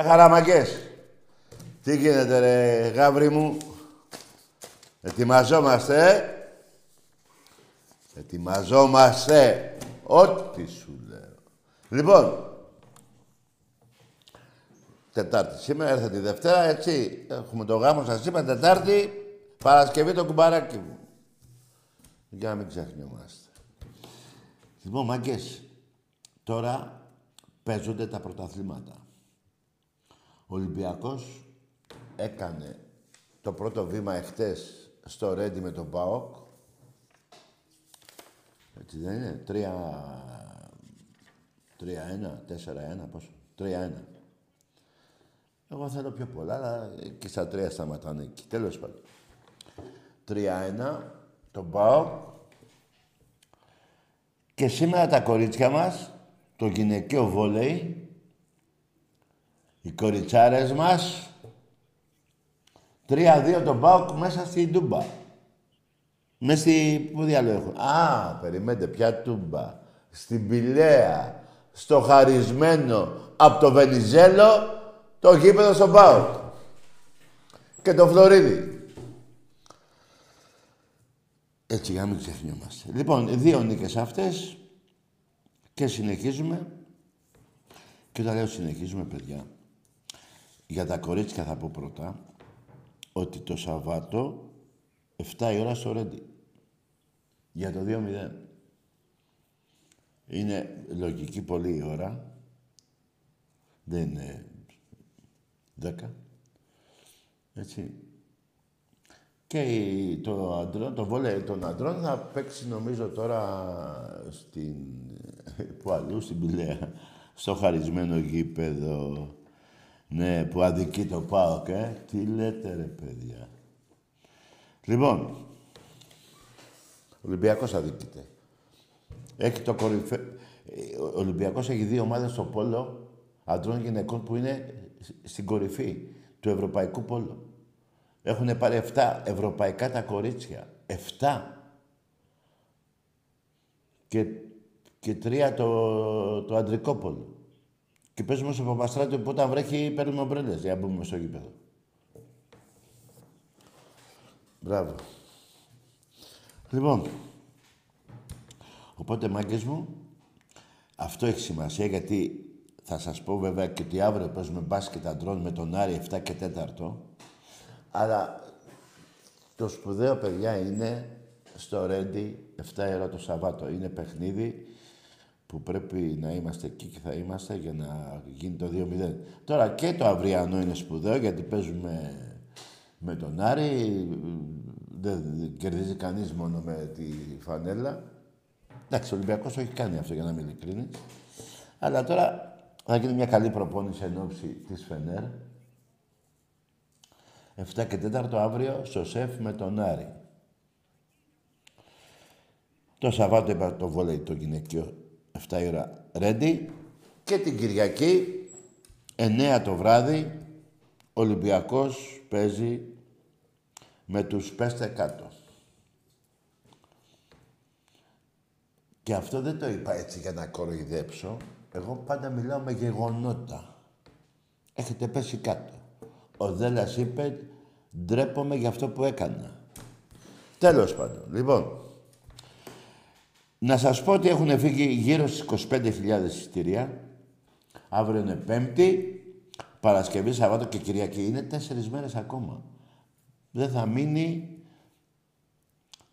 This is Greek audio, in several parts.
Γεια χαραμαγκές. Τι γίνεται ρε γάβρι μου; Ετοιμαζόμαστε, ε. Ετοιμαζόμαστε. Ό,τι σου λέω. Λοιπόν, Τετάρτη. Σήμερα έρθει τη Δευτέρα, έτσι. Έχουμε το γάμο σας είπα, Τετάρτη, Παρασκευή το κουμπαράκι μου. Για να μην ξεχνιόμαστε. Λοιπόν, μάγκες, τώρα παίζονται τα πρωταθλήματα. Ο Ολυμπιακός έκανε το πρώτο βήμα εχθές στο Ρέντι με τον ΠΑΟΚ. Έτσι δεν είναι; Τρία... Τρία ένα, τέσσερα ένα, πόσο; Τρία ένα. Εγώ θέλω πιο πολλά, αλλά και στα τρία σταματάνε εκεί. Τέλος πάντων. Τρία ένα, τον ΠΑΟΚ. Και σήμερα τα κορίτσια μας, το γυναικείο βόλεϊ, οι κοριτσάρες μας, 3-2 τον ΠΑΟΚ μέσα στην Τούμπα. Με στη... Πού διάλογο έχω. Α, περιμένετε, ποια Τούμπα; Στην Πηλαία, στο χαρισμένο από το Βενιζέλο, το γήπεδο στον ΠΑΟΚ. Και το Φλωρίδι. Έτσι, για να μην ξεχνιόμαστε. Λοιπόν, δύο νίκες αυτές και συνεχίζουμε. Και όταν λέω συνεχίζουμε, παιδιά, για τα κορίτσια θα πω πρώτα ότι το Σαββάτο 7 η ώρα στο Ρέντι. Για το 2-0. Είναι λογική πολύ η ώρα. Δεν είναι 10. Έτσι. Και το, αντρό, το βόλε των αντρών θα παίξει νομίζω τώρα στην... που αλλού, στην Πηλαία. Στο χαρισμένο γήπεδο ναι, που αδικεί το ΠΑΟΚ, ε. Τι λέτε, ρε παιδιά. Λοιπόν, ο Ολυμπιακός αδικείται. Έχει το κορυφαίο... Ο Ολυμπιακός έχει δύο ομάδες στο πόλο αντρών γυναικών που είναι στην κορυφή του ευρωπαϊκού πόλου. Έχουν πάρει 7 ευρωπαϊκά τα κορίτσια. 7. Και, και τρία το, το αντρικό πόλο. Και παίζουμε στο Παπαστράτιο που όταν βρέχει παίρνουμε ομπρέλες για να μπούμε στο γήπεδο. Μπράβο. Λοιπόν, οπότε μάγκες μου, αυτό έχει σημασία γιατί θα σας πω βέβαια και ότι αύριο παίζουμε μπάσκετ αντρών με τον Άρη 7 και 4. Αλλά το σπουδαίο, παιδιά, είναι στο Ρέντι 7 ώρα το Σαββάτο. Είναι παιχνίδι που πρέπει να είμαστε εκεί και θα είμαστε για να γίνει το 2-0. Τώρα και το αυριανό είναι σπουδαίο γιατί παίζουμε με τον Άρη. Δεν κερδίζει κανείς μόνο με τη φανέλα. Εντάξει, ο Ολυμπιακός το έχει κάνει αυτό για να μην ειλικρίνει. Αλλά τώρα θα γίνει μια καλή προπόνηση εν ώψη της Φενέρ. 7 και 4 αύριο στο ΣΕΦ με τον Άρη. Το Σαββάτο είπα το βόλεϊ το γυναικείο 7 η ώρα ρέντι και την Κυριακή 9 το βράδυ ο Ολυμπιακός παίζει με τους πέστε κάτω. Και αυτό δεν το είπα έτσι για να κοροϊδέψω. Εγώ πάντα μιλάω με γεγονότα. Έχετε πέσει κάτω. Ο Δέλλας είπε ντρέπομαι για αυτό που έκανα. Τέλος πάντων. Λοιπόν, να σας πω ότι έχουν φύγει γύρω στις 25.000 εισιτήρια. Αύριο είναι Πέμπτη, Παρασκευή, Σαββάτο και Κυριακή. Είναι τέσσερις μέρες ακόμα. Δεν θα μείνει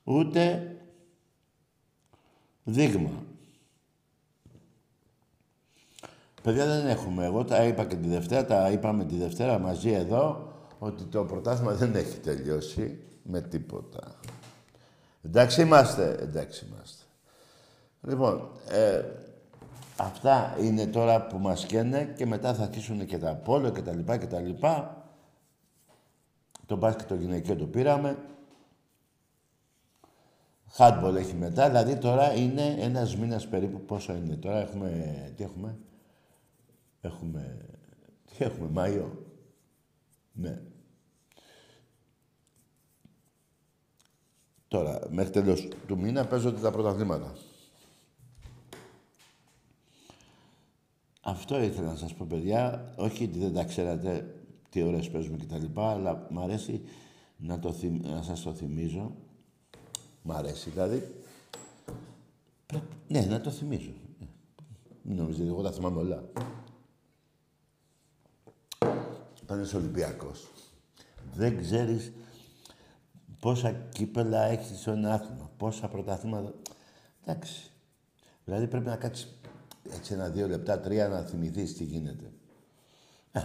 ούτε δείγμα. Παιδιά δεν έχουμε. Εγώ τα είπα και τη Δευτέρα, τα είπαμε τη Δευτέρα μαζί εδώ, ότι το πρωτάθλημα δεν έχει τελειώσει με τίποτα. Εντάξει είμαστε, εντάξει είμαστε. Λοιπόν, ε, αυτά είναι τώρα που μας καίνε και μετά θα αρχίσουν και τα πόλο και τα λοιπά και τα λοιπά. Το μπάσκετ το γυναικείο το πήραμε. Χάτμπολ έχει μετά, δηλαδή τώρα είναι ένας μήνας περίπου. Πόσο είναι τώρα, έχουμε, τι έχουμε, έχουμε, τι έχουμε, Μάιο; Ναι. Τώρα, μέχρι τέλος του μήνα παίζονται τα πρωταθλήματα. Αυτό ήθελα να σας πω, παιδιά. Όχι ότι δεν τα ξέρατε τι ώρες παίζουμε κτλ. Αλλά μου αρέσει να, το θυμ... να σας το θυμίζω. Μ' αρέσει δηλαδή. Ναι, να το θυμίζω. Μην νομίζετε, εγώ τα θυμάμαι όλα. Πάνε Ολυμπιακός. Δεν ξέρεις πόσα κύπελα έχεις στο ένα άθλημα, πόσα πρωταθλήματα. Εντάξει. Δηλαδή πρέπει να κάτσεις έτσι ένα-δύο λεπτά, τρία να θυμηθείς τι γίνεται.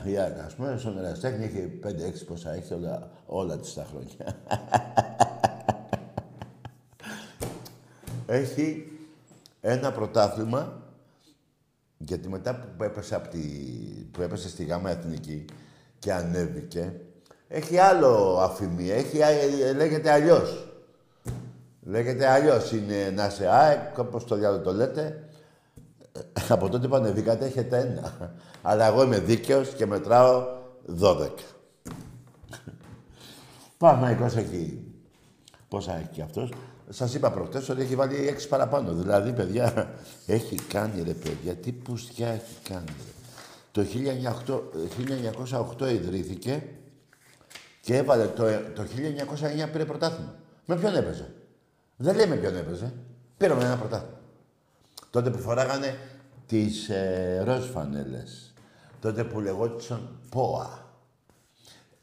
Η Άκα, ας πούμε, στον Εραστέχνη έχει πέντε-έξι πόσα έχει όλα, όλα τις τα χρόνια. έχει ένα πρωτάθλημα, γιατί μετά που έπεσε, από τη, που έπεσε στη Γάμα Εθνική και ανέβηκε, έχει άλλο αφημία, έχει, λέγεται αλλιώς. Λέγεται αλλιώς. Είναι να σε ΑΕΚ, όπως το διάλογο το λέτε. Από τότε που ανεβήκατε έχετε ένα. Αλλά εγώ είμαι δίκαιος και μετράω 12. Παναγικός έχει. Πόσα έχει κι αυτός. Σας είπα προχτές ότι έχει βάλει έξι παραπάνω. Δηλαδή, παιδιά, έχει κάνει ρε παιδιά. Τι πουστιά έχει κάνει. Το 1908 ιδρύθηκε και έβαλε το, το 1909 πήρε πρωτάθλημα. Με ποιον έπαιζε; Δεν λέει με ποιον έπαιζε. Πήραμε ένα πρωτάθλημα. Τότε που φοράγανε τις ε, ροζ φανέλες. Τότε που λεγόντουσαν ΠΟΑ.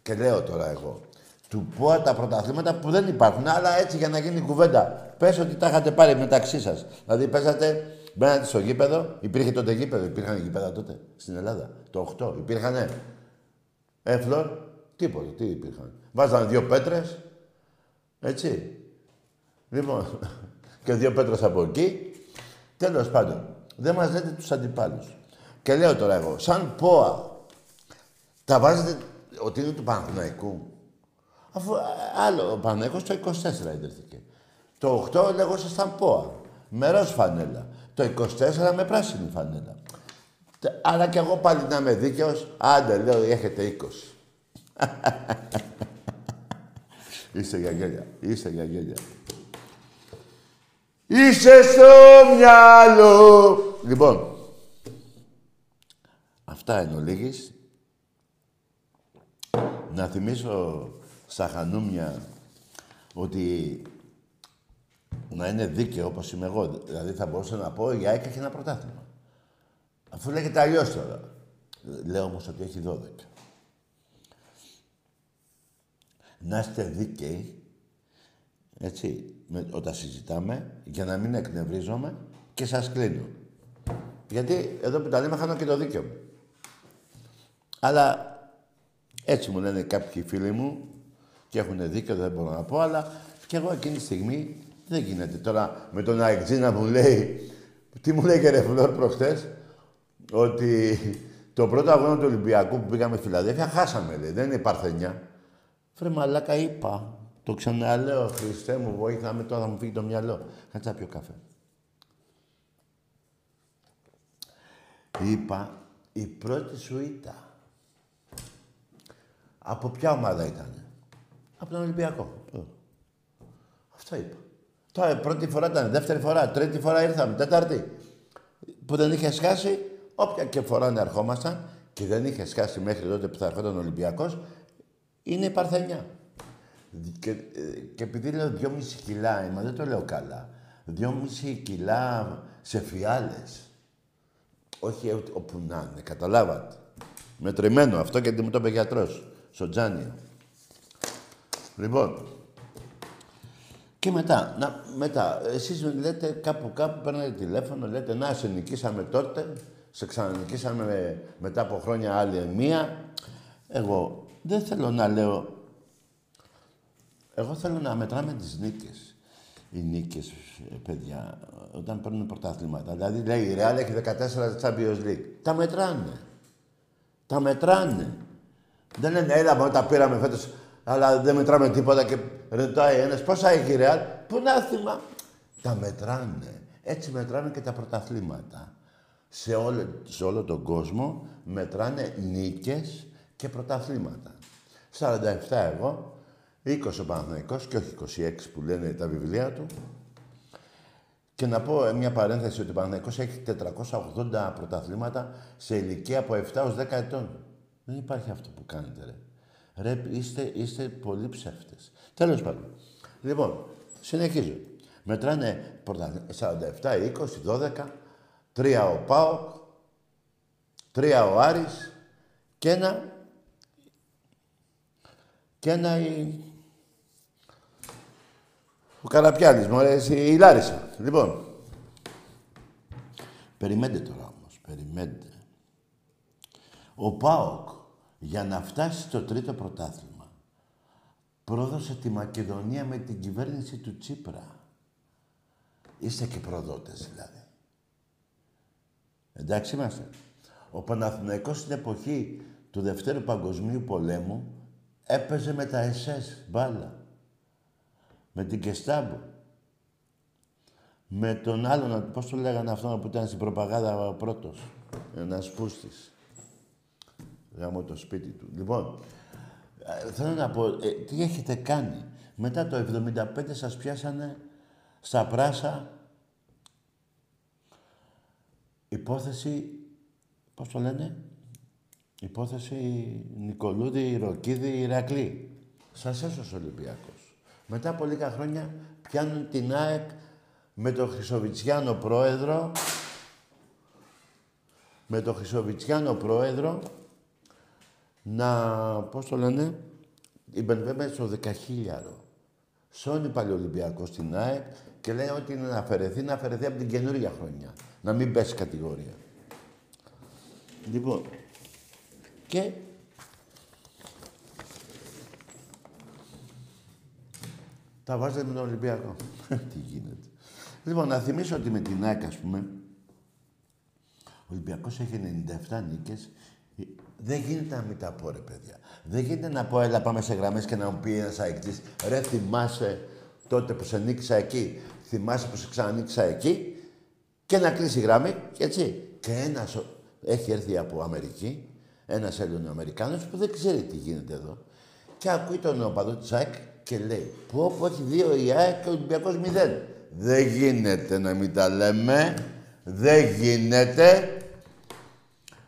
Και λέω τώρα εγώ. Του ΠΟΑ τα πρωταθλήματα που δεν υπάρχουν, αλλά έτσι για να γίνει κουβέντα. Πες ότι τα είχατε πάρει μεταξύ σας. Δηλαδή παίζατε, μπαίνατε στο γήπεδο, υπήρχε τότε γήπεδο, υπήρχαν γήπεδα τότε στην Ελλάδα. Το 8. Υπήρχαν έφλορ, τίποτα, τι υπήρχαν. Βάζανε δύο πέτρες, έτσι. Λοιπόν, και δύο πέτρες από εκεί. Τέλος πάντων, δεν μας λέτε τους αντιπάλους. Και λέω τώρα εγώ, σαν ΠΟΑ, τα βάζετε ότι είναι του Παναθηναϊκού. Αφού άλλο, ο Παναθηναϊκός το 24 ιδρύθηκε. Το 8 λέγω σαν ΠΟΑ, με ροζ φανέλα. Το 24 με πράσινη φανέλα. Αλλά κι εγώ πάλι να είμαι δίκαιος, άντε λέω, έχετε 20. Είστε για γέλια, είστε για γέλια. Είσαι στο μυαλό. Λοιπόν, αυτά είναι ο Λίγης. Να θυμίσω στα χανούμια ότι να είναι δίκαιο όπως είμαι εγώ. Δηλαδή θα μπορούσα να πω η ΑΕΚ έχει ένα πρωτάθλημα. Αφού λέγεται αλλιώς τώρα. Λέω όμως ότι έχει 12. Να είστε δίκαιοι έτσι, με, όταν συζητάμε, για να μην εκνευρίζομαι και σας κλείνω. Γιατί εδώ που τα λέμε χάνω και το δίκαιο μου. Αλλά έτσι μου λένε κάποιοι φίλοι μου και έχουν δίκιο, δεν μπορώ να πω, αλλά και εγώ εκείνη τη στιγμή δεν γίνεται. Τώρα με τον Αεξίνα μου λέει, τι μου λέει και ρε Φλόρ προχτές, ότι το πρώτο αγώνα του Ολυμπιακού που πήγαμε στη Φιλαδέλφια χάσαμε, λέει. Δεν είναι Παρθενιά. Φρε μαλάκα είπα. Το ξαναλέω, Χριστέ μου, βοήθα με τώρα, θα μου φύγει το μυαλό. Κάτσε να πιω καφέ. Είπα, η πρώτη σου ήττα. Από ποια ομάδα ήταν. Από τον Ολυμπιακό. Αυτό είπα. Τώρα πρώτη φορά ήταν, δεύτερη φορά, τρίτη φορά ήρθαμε, τέταρτη. Που δεν είχε σκάσει, όποια και φορά να ερχόμασταν και δεν είχε σκάσει μέχρι τότε που θα ερχόταν ο Ολυμπιακός, είναι η Παρθενιά. Και, και επειδή λέω δυόμιση κιλά, μα δεν το λέω καλά. Δυόμιση κιλά σε φιάλες. Όχι όπου να είναι, καταλάβατε. Μετρημένο αυτό γιατί μου το είπε γιατρός, στο Τζάνιο. Λοιπόν, και μετά, να, μετά, εσείς λέτε κάπου κάπου, παίρνετε τηλέφωνο, λέτε να, σε νικήσαμε τότε, σε ξανανικήσαμε μετά από χρόνια άλλη μία. Εγώ δεν θέλω να λέω εγώ θέλω να μετράμε τις νίκες. Οι νίκες, ε, παιδιά, όταν παίρνουν πρωταθλήματα. Δηλαδή, λέει, η Real έχει 14 Champions League. Τα μετράνε. Τα μετράνε. Δεν λένε, έλα, μόνο τα πήραμε φέτος, αλλά δεν μετράμε τίποτα και ρωτάει ένας, πόσα έχει η Real; Πού να θυμά. Τα μετράνε. Έτσι μετράνε και τα πρωταθλήματα. Σε όλο, σε όλο τον κόσμο μετράνε νίκες και πρωταθλήματα. 47 εγώ, 20 ο Παναθηναϊκός και όχι 26 που λένε τα βιβλία του. Και να πω ε, μια παρένθεση ότι ο Παναθηναϊκός έχει 480 πρωταθλήματα σε ηλικία από 7 έως 10 ετών. Δεν υπάρχει αυτό που κάνετε, ρε. Ρε, είστε, είστε πολύ ψεύτες. Τέλος πάντων. Λοιπόν, συνεχίζω. Μετράνε 47, 20, 12, 3 ο ΠΑΟΚ, 3 ο Άρης και ένα και ένα η... Ο Καραπιάλης, μωρέ, η Λάρισα. Λοιπόν, περιμένετε τώρα όμως, περιμένετε. Ο ΠΑΟΚ για να φτάσει στο τρίτο πρωτάθλημα πρόδωσε τη Μακεδονία με την κυβέρνηση του Τσίπρα. Είστε και προδότες δηλαδή. Εντάξει είμαστε. Ο Παναθηναϊκός στην εποχή του Δευτέρου Παγκοσμίου Πολέμου έπαιζε με τα ΕΣΕΣ μπάλα. Με την Κεστάμπο. Με τον άλλον, πώς το λέγανε αυτό που ήταν στην προπαγάνδα ο πρώτος. Ένας πούστης. Γάμω το σπίτι του. Λοιπόν, ε, θέλω να πω, ε, τι έχετε κάνει. Μετά το 75 σας πιάσανε στα πράσα υπόθεση, πώς το λένε, υπόθεση Νικολούδη, Ροκίδη, Ηρακλή. Σας έσωσε ο Ολυμπιακός. Μετά από λίγα χρόνια πιάνουν την ΑΕΚ με τον Χρυσοβιτσιάνο πρόεδρο με τον Χρυσοβιτσιάνο πρόεδρο να, πώς το λένε, υπερβαίνουμε στο δεκαχίλιαρο. Σώνει πάλι ο Ολυμπιακός στην ΑΕΚ και λέει ότι είναι να αφαιρεθεί, να αφαιρεθεί από την καινούργια χρονιά. Να μην πέσει κατηγορία. Λοιπόν, και τα βάζετε με τον Ολυμπιακό. Τι γίνεται. Λοιπόν, να θυμίσω ότι με την ΑΕΚ, ας πούμε, ο Ολυμπιακός έχει 97 νίκες. Δεν γίνεται να μην τα πω, ρε παιδιά. Δεν γίνεται να πω, έλα πάμε σε γραμμές και να μου πει ένας αεκτής, ρε θυμάσαι τότε που σε νίκησα εκεί, θυμάσαι που σε ξανανίκησα εκεί και να κλείσει η γραμμή, έτσι. Και ένας έχει έρθει από Αμερική, ένας Έλληνο-Αμερικάνος που δεν ξέρει τι γίνεται εδώ. Και ακούει τον οπαδό της ΑΕΚ και λέει, πω πω έχει δύο η ΑΕΚ και ο Ολυμπιακός μηδέν. Δεν γίνεται να μην τα λέμε. Δεν γίνεται.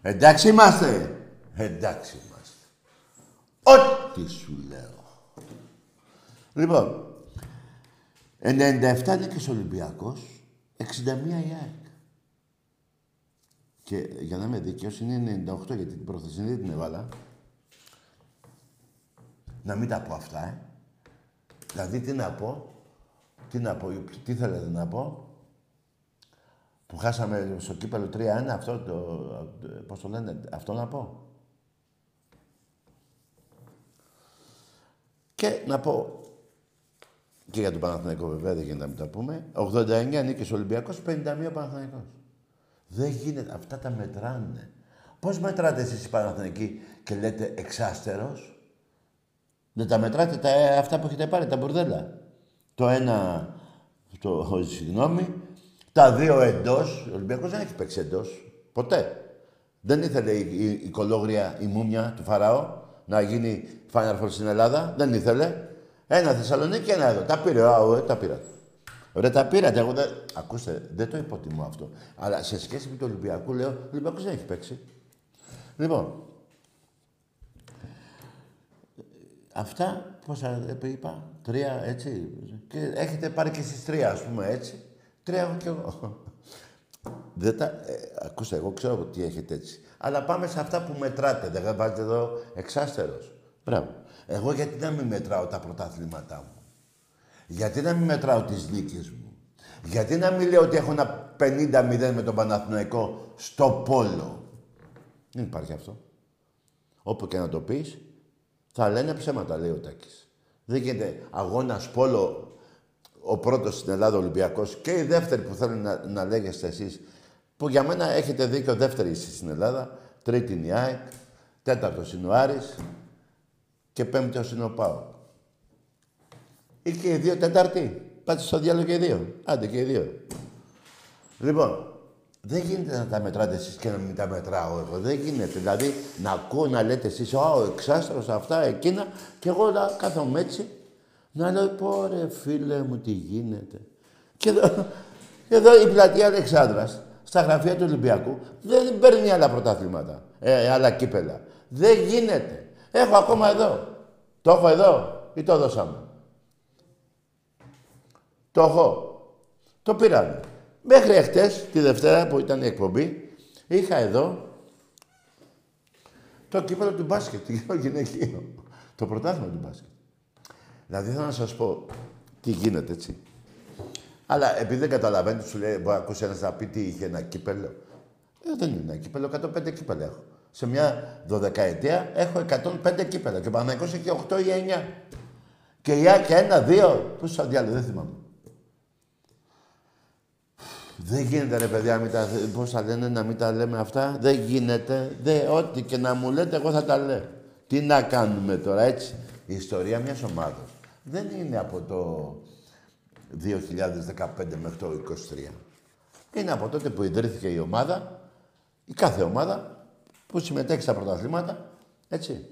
Εντάξει είμαστε. Εντάξει είμαστε. Ό,τι σου λέω. Λοιπόν, 97 νίκες Ολυμπιακός, 61 η ΑΕΚ. Και για να είμαι δίκαιος είναι 98 γιατί την πρόθεση δεν την έβαλα. Να μην τα πω αυτά, ε. Δηλαδή τι να πω, τι να πω, τι θέλετε να πω. Που χάσαμε στο κύπελο 3-1, αυτό το, πώς το λένε, αυτό να πω. Και να πω και για τον Παναθηναϊκό βέβαια δεν γίνεται να μην τα πούμε. 89 νίκες Ολυμπιακός, 51 Παναθηναϊκός. Δεν γίνεται. Αυτά τα μετράνε. Πώς μετράτε εσείς οι Παναθηναϊκοί και λέτε εξάστερος; Δεν τα μετράτε τα, αυτά που έχετε πάρει, τα μπουρδέλα. Το ένα, το, συγγνώμη, τα δύο εντός. Ο Ολυμπιακός δεν έχει παίξει εντός. Ποτέ. Δεν ήθελε η, η, η κολόγρια, η μούμια του Φαραώ να γίνει Final Four στην Ελλάδα. Δεν ήθελε. Ένα Θεσσαλονίκη και ένα εδώ. Τα πήρε. Α, ε, τα πήρα. Ρε, τα πήρατε. Εγώ δεν... Ακούστε, δεν το υποτιμώ αυτό. Αλλά σε σχέση με το Ολυμπιακό, λέω, ο Ολυμπιακός δεν έχει παίξει. Λοιπόν, αυτά, πόσα είπα, τρία, έτσι. Και έχετε πάρει και εσείς τρία, ας πούμε, έτσι. Τρία έχω κι εγώ. Δεν τα... Ε, ακούστε, εγώ ξέρω τι έχετε έτσι. Αλλά πάμε σε αυτά που μετράτε. Δεν βάζετε εδώ εξάστερος. Μπράβο. Εγώ γιατί να μην μετράω τα πρωτάθληματά μου; Γιατί να μην μετράω τις νίκες μου; Γιατί να μην λέω ότι έχω ένα 50-0 με τον Παναθηναϊκό στο πόλο; Δεν υπάρχει αυτό. Όπου και να το πεις, θα λένε ψέματα, λέει ο Τάκης. Δεν γίνεται αγώνας πόλο ο πρώτος στην Ελλάδα Ολυμπιακός και οι δεύτεροι που θέλουν να, να λέγεστε εσείς, που για μένα έχετε δίκιο δεύτερη εσείς στην Ελλάδα, τρίτη είναι η ΑΕΚ, τέταρτος είναι ο Άρης και πέμπτος είναι ο ΠΑΟ. Ή και οι δύο Τετάρτη. Πάτε στο διάλογο και οι δύο. Άντε και οι δύο. Λοιπόν, δεν γίνεται να τα μετράτε εσείς και να μην τα μετράω εγώ. Δεν γίνεται. Δηλαδή, να ακούω να λέτε εσείς, «Α, ο εξάστρος, αυτά, εκείνα», και εγώ να κάθομαι έτσι, να λέω, «Πω ρε φίλε μου, τι γίνεται». Και, Εδώ η πλατεία Αλεξάνδρας, στα γραφεία του Ολυμπιακού, δεν παίρνει άλλα πρωταθλήματα, ε, άλλα κύπελα. Δεν γίνεται. Έχω ακόμα εδώ. Το έχω εδώ ή το δώσαμε. Το έχω. Το πήραμε. Μέχρι εχθές, τη Δευτέρα που ήταν η εκπομπή, είχα εδώ το κύπελο του μπάσκετ, το γυναικείο. Το πρωτάθλημα του μπάσκετ. Δηλαδή θέλω να σας πω τι γίνεται έτσι. Αλλά επειδή δεν καταλαβαίνετε, σου λέει, μπορεί να ακούσει ένας να πει τι είχε ένα κύπελο. Ε, δεν είναι ένα κύπελο, 105 κύπελα έχω. Σε μια δωδεκαετία έχω 105 κύπελα και ο Παναγικός έχει 8 ή 9. Και η Άκη ένα, δύο, πόσο διάλογο, δεν θυμάμαι. Δεν γίνεται ρε παιδιά, μην τα, πώς θα λένε, να μην τα λέμε αυτά. Δεν γίνεται. Δεν, ό,τι και να μου λέτε, εγώ θα τα λέω. Τι να κάνουμε τώρα, έτσι. Η ιστορία μιας ομάδας δεν είναι από το 2015 μέχρι το 2023. Είναι από τότε που ιδρύθηκε η ομάδα, η κάθε ομάδα που συμμετέχει στα πρωταθλήματα, έτσι.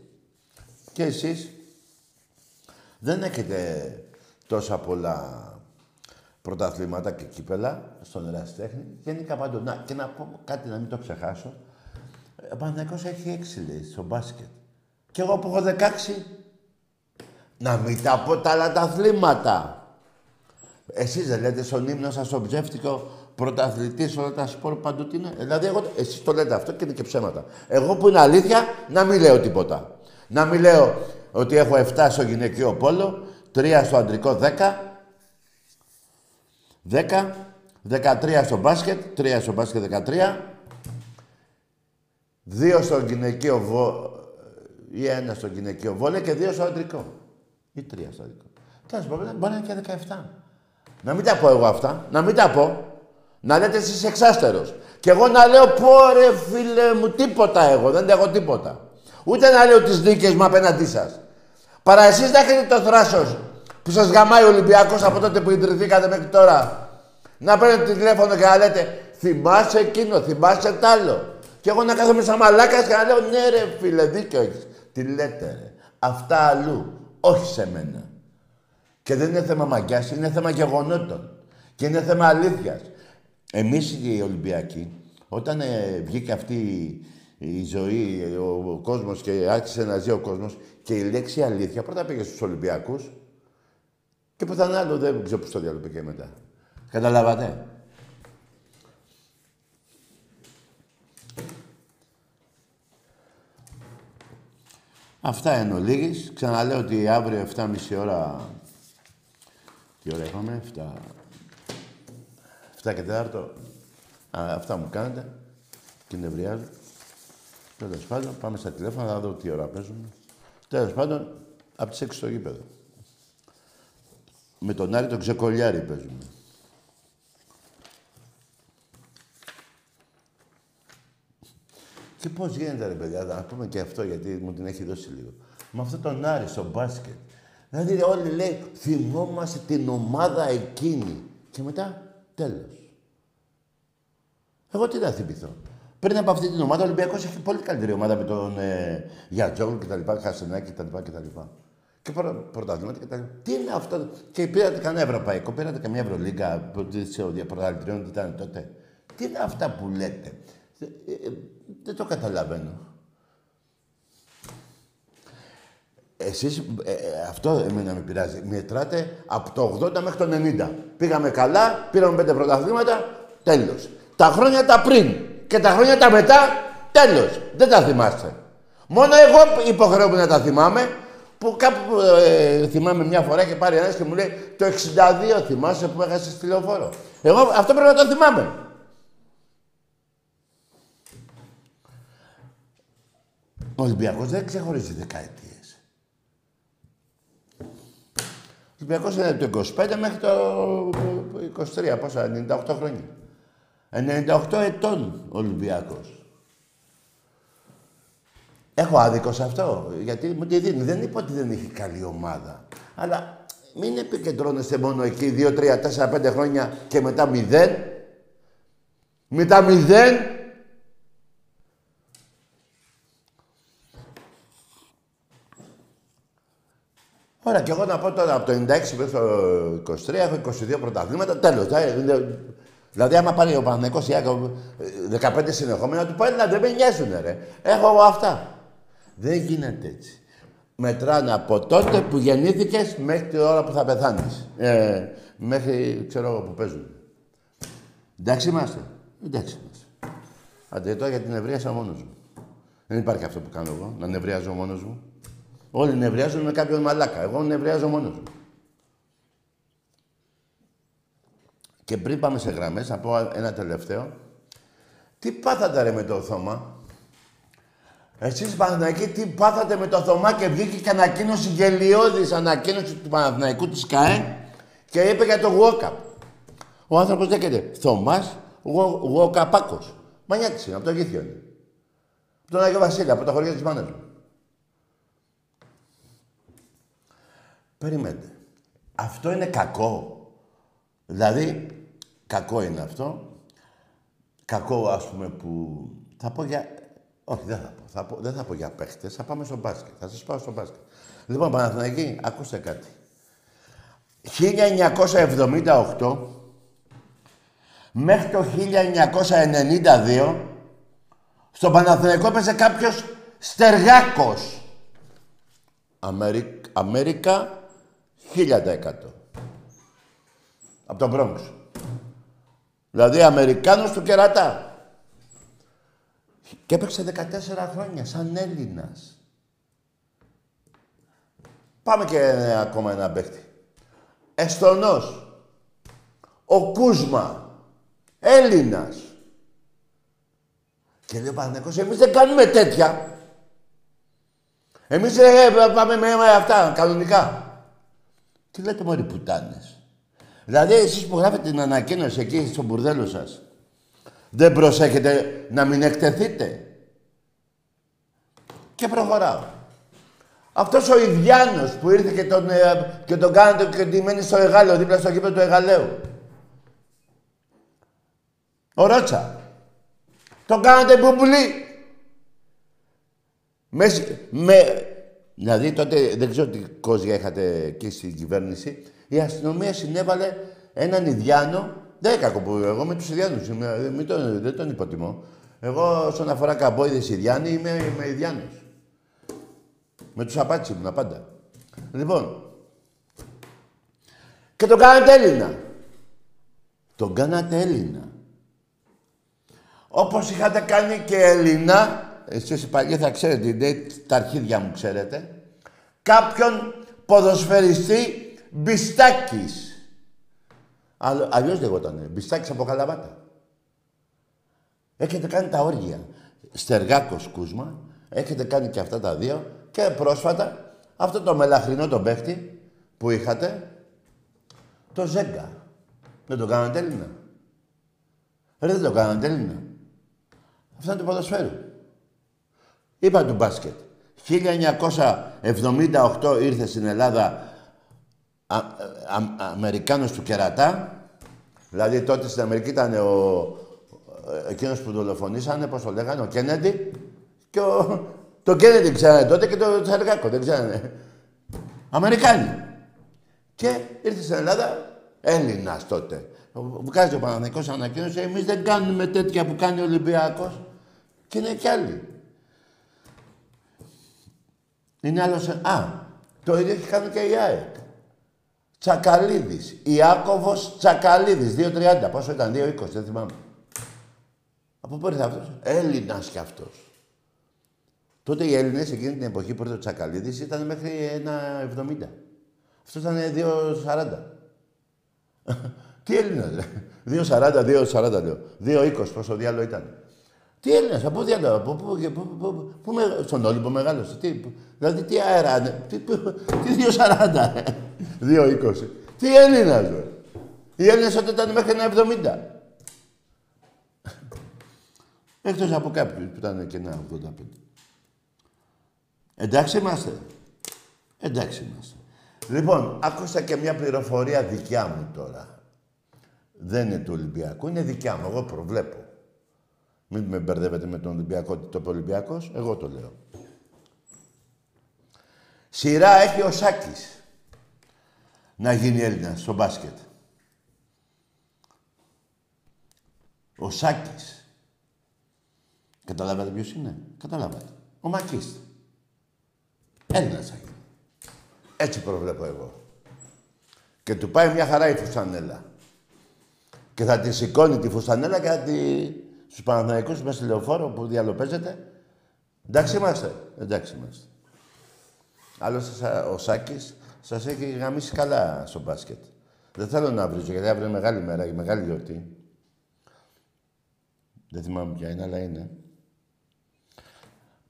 Και εσείς δεν έχετε τόσα πολλά πρωταθλήματα και κύπελα στον ερασιτέχνη. Γενικά παντού. Να, και να πω κάτι να μην το ξεχάσω. Ο Παναγικός έχει έξι, λέει, στο μπάσκετ. Και εγώ που έχω 16, να μην τα πω τα άλλα τα αθλήματα. Εσείς δεν λέτε στον ύμνο σας τον ψεύτικο πρωταθλητής όλα τα σπορ παντού τι είναι. Δηλαδή, εγώ, εσείς το λέτε αυτό και είναι και ψέματα. Εγώ που είναι αλήθεια, να μην λέω τίποτα. Να μην λέω ότι έχω 7 στο γυναικείο πόλο, 3 στο αντρικό 10, 10, 13 στο μπάσκετ, 3 στο μπάσκετ 13, 2 στο γυναικείο βο... ή 1 στο γυναικείο βόλε και 2 στο αντρικό. Ή 3 στο αντρικό. Τέλος πάντων, μπορεί να είναι και 17. Να μην τα πω εγώ αυτά, να μην τα πω. Να λέτε εσείς εξάστερος. Και εγώ να λέω πω ρε φίλε μου τίποτα εγώ, δεν έχω τίποτα. Ούτε να λέω τις δίκες μου απέναντί σας. Παρά εσείς να έχετε το θράσος που σας γαμάει ο Ολυμπιακός από τότε που ιδρυθήκατε μέχρι τώρα. Να παίρνετε τηλέφωνο και να λέτε θυμάσαι εκείνο, θυμάσαι τ' άλλο. Και εγώ να κάθομαι σαν μαλάκας και να λέω ναι ρε φίλε δίκιο έχεις. Τι λέτε ρε. Αυτά αλλού. Όχι σε μένα. Και δεν είναι θέμα μαγκιάς, είναι θέμα γεγονότων. Και είναι θέμα αλήθειας. Εμείς οι Ολυμπιακοί, όταν ε, βγήκε αυτή η ζωή, ο, ο κόσμος και άρχισε να ζει ο κόσμος και η λέξη αλήθεια πρώτα πήγε στους Ολυμπιακούς και πουθενά άλλο δεν ξέρω πώς το διάλογο πήγε μετά. Καταλάβατε; Αυτά εν ολίγης. Ξαναλέω ότι αύριο 7.30 ώρα... Τι ώρα είχαμε, 7... 7 και 4. Α, αυτά μου κάνετε. Και νευριάζω. Τέλος πάντων, πάμε στα τηλέφωνα να δω τι ώρα παίζουμε. Τέλος πάντων, από τις 6 στο γήπεδο. Με τον Άρη τον ξεκολλιάρι παίζουμε. Και πώς γίνεται ρε παιδιά, να πούμε και αυτό γιατί μου την έχει δώσει λίγο. Με αυτό τον Άρη στο μπάσκετ. Δηλαδή όλοι λέει θυμόμαστε την ομάδα εκείνη. Και μετά τέλος. Εγώ τι να θυμηθώ. Πριν από αυτή την ομάδα, ο Ολυμπιακός έχει πολύ καλύτερη ομάδα με τον ε, Γιατζόγλου κτλ. Χασενάκη κτλ. κτλ. Και πρωταθλήματα κτλ. Τι είναι αυτό; Και πήρατε κανένα ευρωπαϊκό, πήρατε καμιά Ευρωλίγκα πρωταθλητριών τι ήταν τότε. Τι είναι αυτά που λέτε; Ε, ε, δεν το καταλαβαίνω. Εσείς, ε, ε, αυτό εμένα με πειράζει. Μετράτε από το 80 μέχρι το 90. Πήγαμε καλά, πήραμε πέντε πρωταθλήματα, τέλος. Τα χρόνια τα πριν και τα χρόνια τα μετά, τέλος. Δεν τα θυμάστε. Μόνο εγώ υποχρεώμαι να τα θυμάμαι, που κάπου ε, θυμάμαι μια φορά και πάρει ένας και μου λέει το 62 θυμάσαι που έχασες τηλεοφόρο. Εγώ αυτό πρέπει να το θυμάμαι. Ο Ολυμπιακός δεν ξεχωρίζει δεκαετίες. Ο Ολυμπιακός είναι το 25 μέχρι το 23, πόσα, 98 χρόνια. 98 ετών ο Ολυμπιακός. Έχω άδικο σε αυτό, γιατί μου τη δίνει. Δεν είπα ότι δεν έχει καλή ομάδα. Αλλά μην επικεντρώνεστε μόνο εκεί 2, 3, 4, 5 χρόνια και μετά 0. Μετά 0 Ωραία, και εγώ να πω τώρα από το 96 μέχρι το 23 έχω 22 πρωταθλήματα. Τέλος. Δηλαδή, άμα πάρει ο Παναθηναϊκός η 15 ε, συνεχόμενα, του πάει να δεν με νοιάζουν, ρε. Έχω εγώ αυτά. Δεν γίνεται έτσι. Μετράνε από τότε που γεννήθηκες μέχρι την ώρα που θα πεθάνεις. Ε, μέχρι, ξέρω εγώ, που παίζουν. Εντάξει είμαστε. Εντάξει είμαστε. Άντε, τώρα για την ευρίασα μόνος μου. Δεν υπάρχει αυτό που κάνω εγώ, να νευριάζω μόνος μου. Όλοι νευριάζουν με κάποιον μαλάκα. Εγώ νευριάζω μόνος μου. Και πριν πάμε σε γραμμές, να πω ένα τελευταίο. Τι πάθατε ρε με το Θωμά. Εσείς Παναθηναϊκοί τι πάθατε με το Θωμά και βγήκε και ανακοίνωση γελιώδης ανακοίνωση του Παναθηναϊκού της ΚΑΕ και είπε για το Walkup. Ο άνθρωπος λέγεται Θωμάς Walkupάκος. Μανιάτης είναι, από το Αγίθιο είναι. Από τον Άγιο Βασίλη, από το χωριό της μάνας μου. Περιμένετε. Αυτό είναι κακό. Δηλαδή, κακό είναι αυτό. Κακό, ας πούμε, που... Θα πω για... Όχι, δεν θα πω. Θα πω... Δεν θα πω για παίχτες. Θα πάμε στο μπάσκετ. Θα σας πάω στο μπάσκετ. Λοιπόν, Παναθηναϊκή, ακούστε κάτι. 1978 μέχρι το 1992 στο Παναθηναϊκό έπαιζε κάποιος Στεργάκος. Αμέρικα 1000%. Από τον Bronx. Δηλαδή Αμερικάνος του κερατά. Και έπαιξε 14 χρόνια σαν Έλληνας. Πάμε και ακόμα ένα παίχτη. Εστονός. Ο Κούσμα. Έλληνας. Και λέει ο Παναθηναϊκός, εμείς δεν κάνουμε τέτοια. Εμείς ε, πάμε με αυτά, κανονικά. Τι λέτε μωροί πουτάνες. Δηλαδή εσείς που γράφετε την ανακοίνωση εκεί στο μπουρδέλο σας, δεν προσέχετε να μην εκτεθείτε. Και προχωράω. Αυτός ο Ιδιάνος που ήρθε και τον, ε, και τον κάνατε και τη μένει στο Εγάλεο, δίπλα στο κήπεδο του Εγαλαίου. Ο Ρότσα. Τον κάνατε μπουμπουλί. Με, με, δηλαδή τότε δεν ξέρω τι κόζια είχατε εκεί στην κυβέρνηση. Η αστυνομία συνέβαλε έναν Ιδιάνο. Δεν είναι κακό που εγώ με τους Ιδιάνου δεν τον υποτιμώ. Εγώ, όσον αφορά καμπόιδες Ιδιάνοι, είμαι, είμαι Ιδιάνο. Με τους απάτσι ήμουν πάντα. Λοιπόν. Και τον κάνατε Έλληνα. Τον κάνατε Έλληνα. Όπως είχατε κάνει και Έλληνα, εσείς οι παλιοί θα ξέρετε, τα αρχίδια μου ξέρετε, κάποιον ποδοσφαιριστή Μπιστάκης. Αλλιώς λεγότανε. Μπιστάκης από Καλαβάτα. Έχετε κάνει τα όργια. Στεργάκος Κούσμα. Έχετε κάνει και αυτά τα δύο. Και πρόσφατα αυτό το μελαχρινό τον παίχτη που είχατε, το Ζέγκα. Δεν το κάνατε Έλληνα; Ρε δεν το κάνατε Έλληνα; Αυτό είναι το ποδοσφαίρου. Είπα του μπάσκετ. 1978 ήρθε στην Ελλάδα α, α, Αμερικάνος του κερατά. Δηλαδή τότε στην Αμερική ήταν ο, εκείνος που δολοφονήσανε, πώς το λέγανε, ο Κέννεντι. Και ο, το Κέννεντι ξέρανε τότε και το Τσαρκάκο, δεν ξέρανε. Αμερικάνοι. Και ήρθε στην Ελλάδα Έλληνας τότε. Βγάζει ο Παναθηναϊκός ανακοίνωση, εμείς δεν κάνουμε τέτοια που κάνει ο Ολυμπιακός. Και είναι κι άλλοι. Είναι άλλος... Α, το ίδιο έχει κάνει και η ΑΕΚ. Τσακαλίδης. Ιάκωβος Τσακαλίδης. 2.30. Πόσο ήταν, 2.20, δεν θυμάμαι. Από πού ήρθε αυτός; Έλληνας κι αυτός. Τότε οι Έλληνες εκείνη την εποχή που ήρθε ο Τσακαλίδης ήταν μέχρι 1.70. Αυτός ήταν 2.40. Τι Έλληνας, 2.40, 2.40 λέω. 2.20, πόσο διάλογο ήταν. Τι Έλληνας, από διάλογο, από πού, πού, πού, πού, στον Όλυμπο μεγάλωσε. Τι, δηλαδή τι αέρα, τι, τι 2.40. 2,20. Τι Έλληνας, ρε. Οι Έλληνες τότε ήταν μέχρι ένα 70. Εκτός από κάποιους που ήταν και ένα 85. Εντάξει είμαστε. Εντάξει είμαστε. Λοιπόν, άκουσα και μια πληροφορία δικιά μου τώρα. Δεν είναι του Ολυμπιακού, είναι δικιά μου. Εγώ προβλέπω. Μην με μπερδεύετε με τον Ολυμπιακό, το Ολυμπιακός, εγώ το λέω. Σειρά έχει ο Σάκης να γίνει Έλληνας στο μπάσκετ. Ο Σάκης. Καταλάβατε ποιος είναι; Καταλάβατε. Ο Μακής. Έλληνας Άγιο. Έτσι προβλέπω εγώ. Και του πάει μια χαρά η φουστανέλα. Και θα τη σηκώνει τη φουστανέλα και θα τη... Στους Παναθηναϊκούς μέσα στη λεωφόρο που διαλοπέζεται. Εντάξει είμαστε. Εντάξει είμαστε. Άλλωστε ο Σάκης σας έχει γαμίσει καλά στο μπάσκετ. Δεν θέλω να βρίζω, γιατί αύριο είναι μεγάλη μέρα, η μεγάλη γιορτή. Δεν θυμάμαι ποια είναι, αλλά είναι.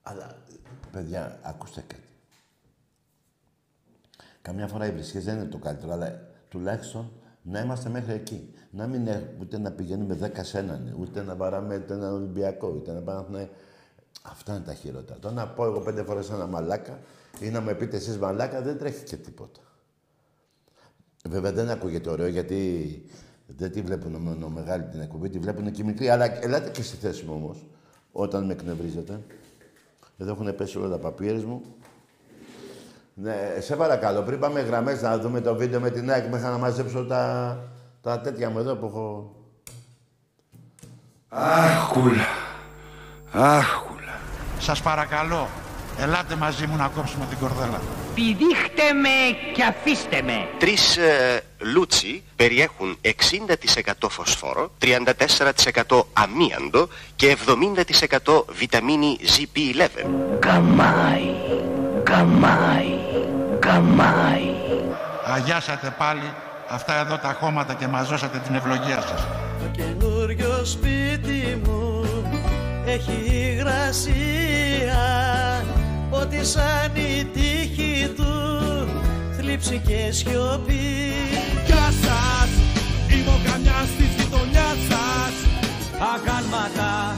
Αλλά, παιδιά, ακούστε κάτι. Καμιά φορά οι βρισχές δεν είναι το καλύτερο, αλλά τουλάχιστον να είμαστε μέχρι εκεί. Να μην έχουμε ούτε να πηγαίνουμε δέκα σε έναν, ούτε να βαράμε ούτε έναν Ολυμπιακό, ούτε να πάμε... Αυτά είναι τα χειρότερα. Το να πω εγώ πέντε φορές ένα μαλάκα ή να με πείτε εσείς μαλάκα δεν τρέχει και τίποτα. Βέβαια δεν ακούγεται ωραίο γιατί δεν τη βλέπουν μόνο μεγάλη την εκπομπή, τη βλέπουν και μικρή. Αλλά ελάτε και στη θέση μου όμως, όταν με εκνευρίζετε. Εδώ έχουν πέσει όλα τα παπίερε μου. Ναι, σε παρακαλώ, πριν πάμε γραμμές να δούμε το βίντεο με την ΑΕΚ, μέχρι να μαζέψω τα, τα τέτοια μου εδώ που έχω. Αχούλα. Αχούλα. Σας παρακαλώ, ελάτε μαζί μου να κόψουμε την κορδέλα. Πηδήχτε με και αφήστε με. Τρεις ε, λούτσι περιέχουν 60% φωσφόρο, 34% αμίαντο και 70% βιταμίνη ZP11. Καμάι, καμάι, καμάι. Αγιάσατε πάλι αυτά εδώ τα χώματα και μαζώσατε την ευλογία σας. Το καινούριο σπίτι μου έχει υγρασία Ότι σαν η τύχη του θλίψη και σιωπή Γεια σας, είμαι ο καμιάς της γειτονιάς σας Αγάλματα,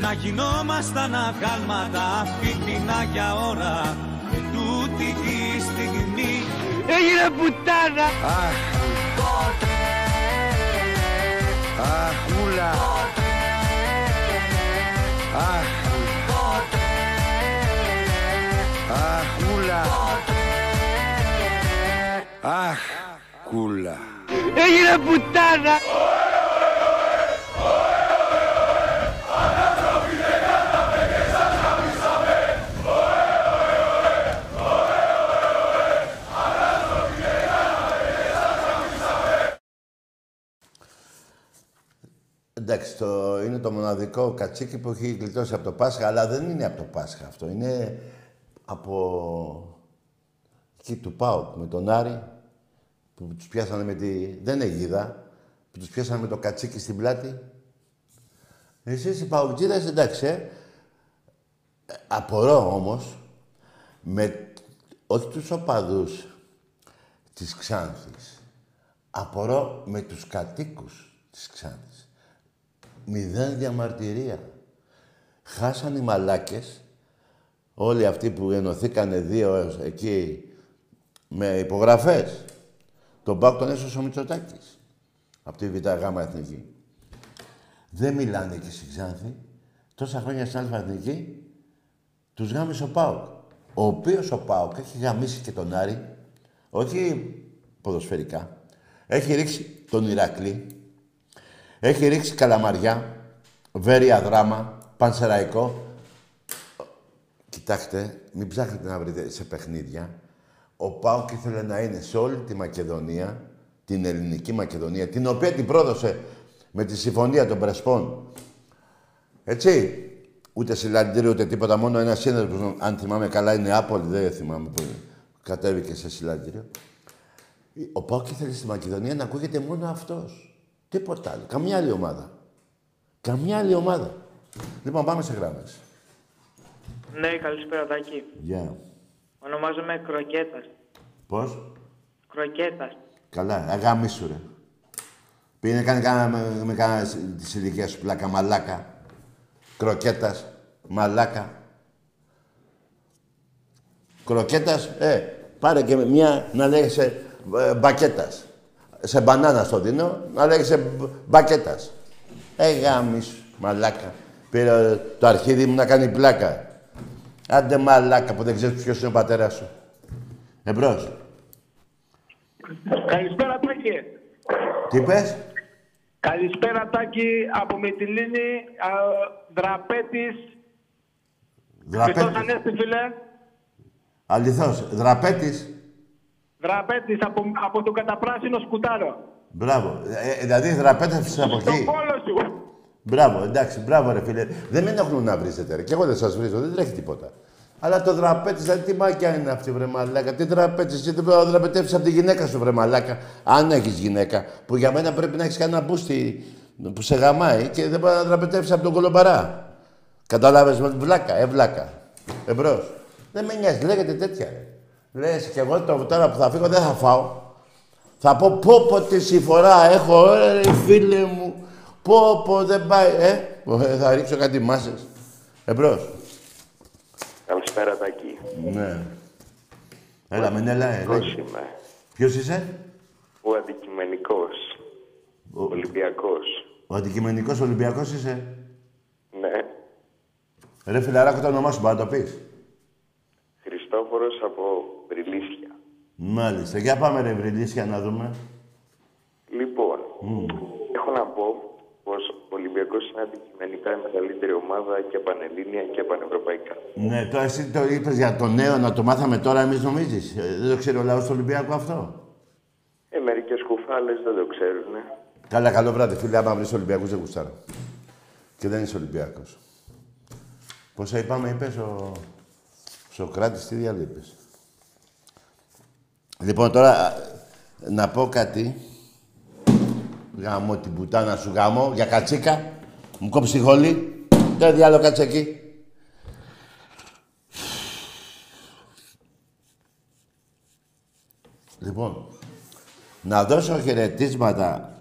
να γινόμασταν αγάλματα Φίτινα για ώρα και τούτη τη στιγμή Έγινε πουτάνα. Αχ. Αχούλα. Αχ. Αχούλα. Αχ. Κούλα. Έγινε πουτάνα. Εντάξει, το, είναι το μοναδικό κατσίκι που έχει γλιτώσει από το Πάσχα, αλλά δεν είναι από το Πάσχα αυτό. Είναι από εκεί του ΠΑΟΚ με τον Άρη, που τους πιάσανε με τη... Δεν είναι γίδα, που τους πιάσανε με το κατσίκι στην πλάτη. Εσείς οι Παοκτζίδες, εντάξει, ε. Απορώ όμως, με όχι τους οπαδούς της Ξάνθης, απορώ με τους κατοίκους της Ξάνθης. Μηδέν διαμαρτυρία. Χάσαν οι μαλάκες, όλοι αυτοί που ενωθήκανε δύο εκεί με υπογραφές. Τον Πάκ τον έσωσε ο Μητσοτάκης. Από τη Β' Γάμα Εθνική. Δεν μιλάνε εκεί στη Ξάνθη. Τόσα χρόνια στην Αλφα Εθνική τους γάμισε ο Πάοκ. Ο οποίος ο Πάοκ έχει γαμίσει και τον Άρη, όχι ποδοσφαιρικά. Έχει ρίξει τον Ηρακλή, έχει ρίξει καλαμαριά, βέρεια δράμα, πανσεραϊκό. Κοιτάξτε, μην ψάχνετε να βρείτε σε παιχνίδια. Ο Πάοκ ήθελε να είναι σε όλη τη Μακεδονία, την ελληνική Μακεδονία, την οποία την πρόδωσε με τη συμφωνία των Πρεσπών. Έτσι. Ούτε συλλαλητήριο ούτε τίποτα. Μόνο ένα σύνδεσμος, αν θυμάμαι καλά, είναι Άπολη. Δεν θυμάμαι που κατέβηκε σε συλλαλητήριο. Ο Πάοκ ήθελε στη Μακεδονία να ακούγεται μόνο αυτός. Τίποτα άλλο. Καμιά άλλη ομάδα. Καμιά άλλη ομάδα. Λοιπόν, πάμε σε γράμμες. Ναι, καλησπέρα Τάκη. Γεια. Ονομάζομαι Κροκέτας. Πώς; Κροκέτας. Καλά, αγάμισου ρε. Πήγαινε κάνει κάνα με, με κάνα της ηλικίας σου πλάκα, μαλάκα. Κροκέτας, μαλάκα. Κροκέτας, ε, πάρε και μια να λέγεσαι ε, μπακέτας. Σε μπανάνα στο δίνω, να λέγεσαι μπ- μπακέτας. Ε, γάμις, μαλάκα. Πήρε το αρχίδι μου να κάνει πλάκα. Άντε μαλάκα που δεν ξέρεις ποιος είναι ο πατέρας σου. Εμπρός. Καλησπέρα Τάκη. Τι είπες. Καλησπέρα Τάκη από Μυτιλίνη, α, Δραπέτης. Χριστός Δραπέτης. Ανέστη φίλε. Αληθώς. Δραπέτης. Δραπέτης από, από το καταπράσινο σκουτάρο. Μπράβο. Ε, δηλαδή δραπέτευσες από Στο εκεί. πόλο σου. Μπράβο, εντάξει, μπράβο ρε φίλε. Δεν με ενοχλούν να βρίζετε ρε. Και εγώ δεν σας βρίζω, δεν τρέχει τίποτα. Αλλά το δραπέτης, δηλαδή τι μάκια είναι αυτή, βρε μαλάκα. Τι δραπέτης, εσύ δεν πρέπει να δραπετεύσει από τη γυναίκα σου, βρε μαλάκα. Αν έχεις γυναίκα, που για μένα πρέπει να έχεις κανένα μπούστι που σε γαμάει και δεν μπορείς να δραπετεύσει από τον κολομπαρά. Κατάλαβες με βλάκα, ε, βλάκα. Εμπρός. Δεν με νοιάζει, λέγεται τέτοια. Ρε. Λες και εγώ το, τώρα που θα φύγω δεν θα φάω. Θα πω πω πω τι συμφορά έχω, ε, ρε φίλε μου. Πω πω δεν πάει, ε. Ε, Θα ρίξω κάτι μάσες. Εμπρός. Καλησπέρα Τάκη. Ναι. Έλα, μην έλα, ε. Πώς λέγε. είμαι; Ποιος είσαι; Ο αντικειμενικός. Ο, Ολυμπιακός. ο αντικειμενικός Ολυμπιακός είσαι; Ναι. Ρε φιλαράκο, το όνομά σου, μπορείς να το πεις; Χριστόφορος από Βρυλίσια. Μάλιστα. Για πάμε ρε βρυλίσια να δούμε. Λοιπόν, έχω να πω πως ο Ολυμπιακός είναι αντικειμενικά η μεγαλύτερη ομάδα και πανελλήνια και πανευρωπαϊκά. Ναι, τώρα εσύ το είπες για το νέο, να το μάθαμε τώρα εμείς νομίζεις. Ε, δεν το ξέρει ο λαός του Ολυμπιακού αυτό; Ε, μερικές κουφάλες δεν το ξέρουν. ε. Καλά, καλό βράδυ, φίλε. Άμα βρεις Ολυμπιακούς, δεν γουστάρω. Και δεν είσαι Ολυμπιακός. Πόσα είπαμε, είπες ο Σοκράτης, τι διάλογο είπες. Λοιπόν, τώρα α, να πω κάτι. Γαμώ την πουτάνα σου, γαμώ, για κατσίκα. Μου κόψει τη χολή. Δεν διάλογο κάτσε εκεί. Λοιπόν, να δώσω χαιρετίσματα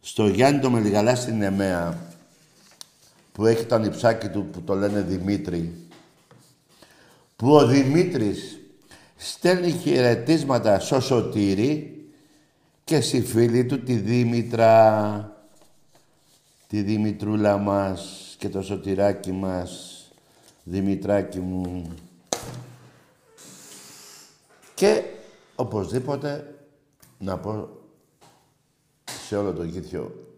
στο Γιάννη το Μελιγαλά στην Εμέα που έχει το ανιψάκι του που το λένε Δημήτρη που ο Δημήτρης στέλνει χαιρετίσματα στο Σωτήρη και στη φίλη του τη Δήμητρα τη Δημητρούλα μας και το Σωτηράκι μας Δημητράκι μου και οπωσδήποτε να πω σε όλο το γήθιο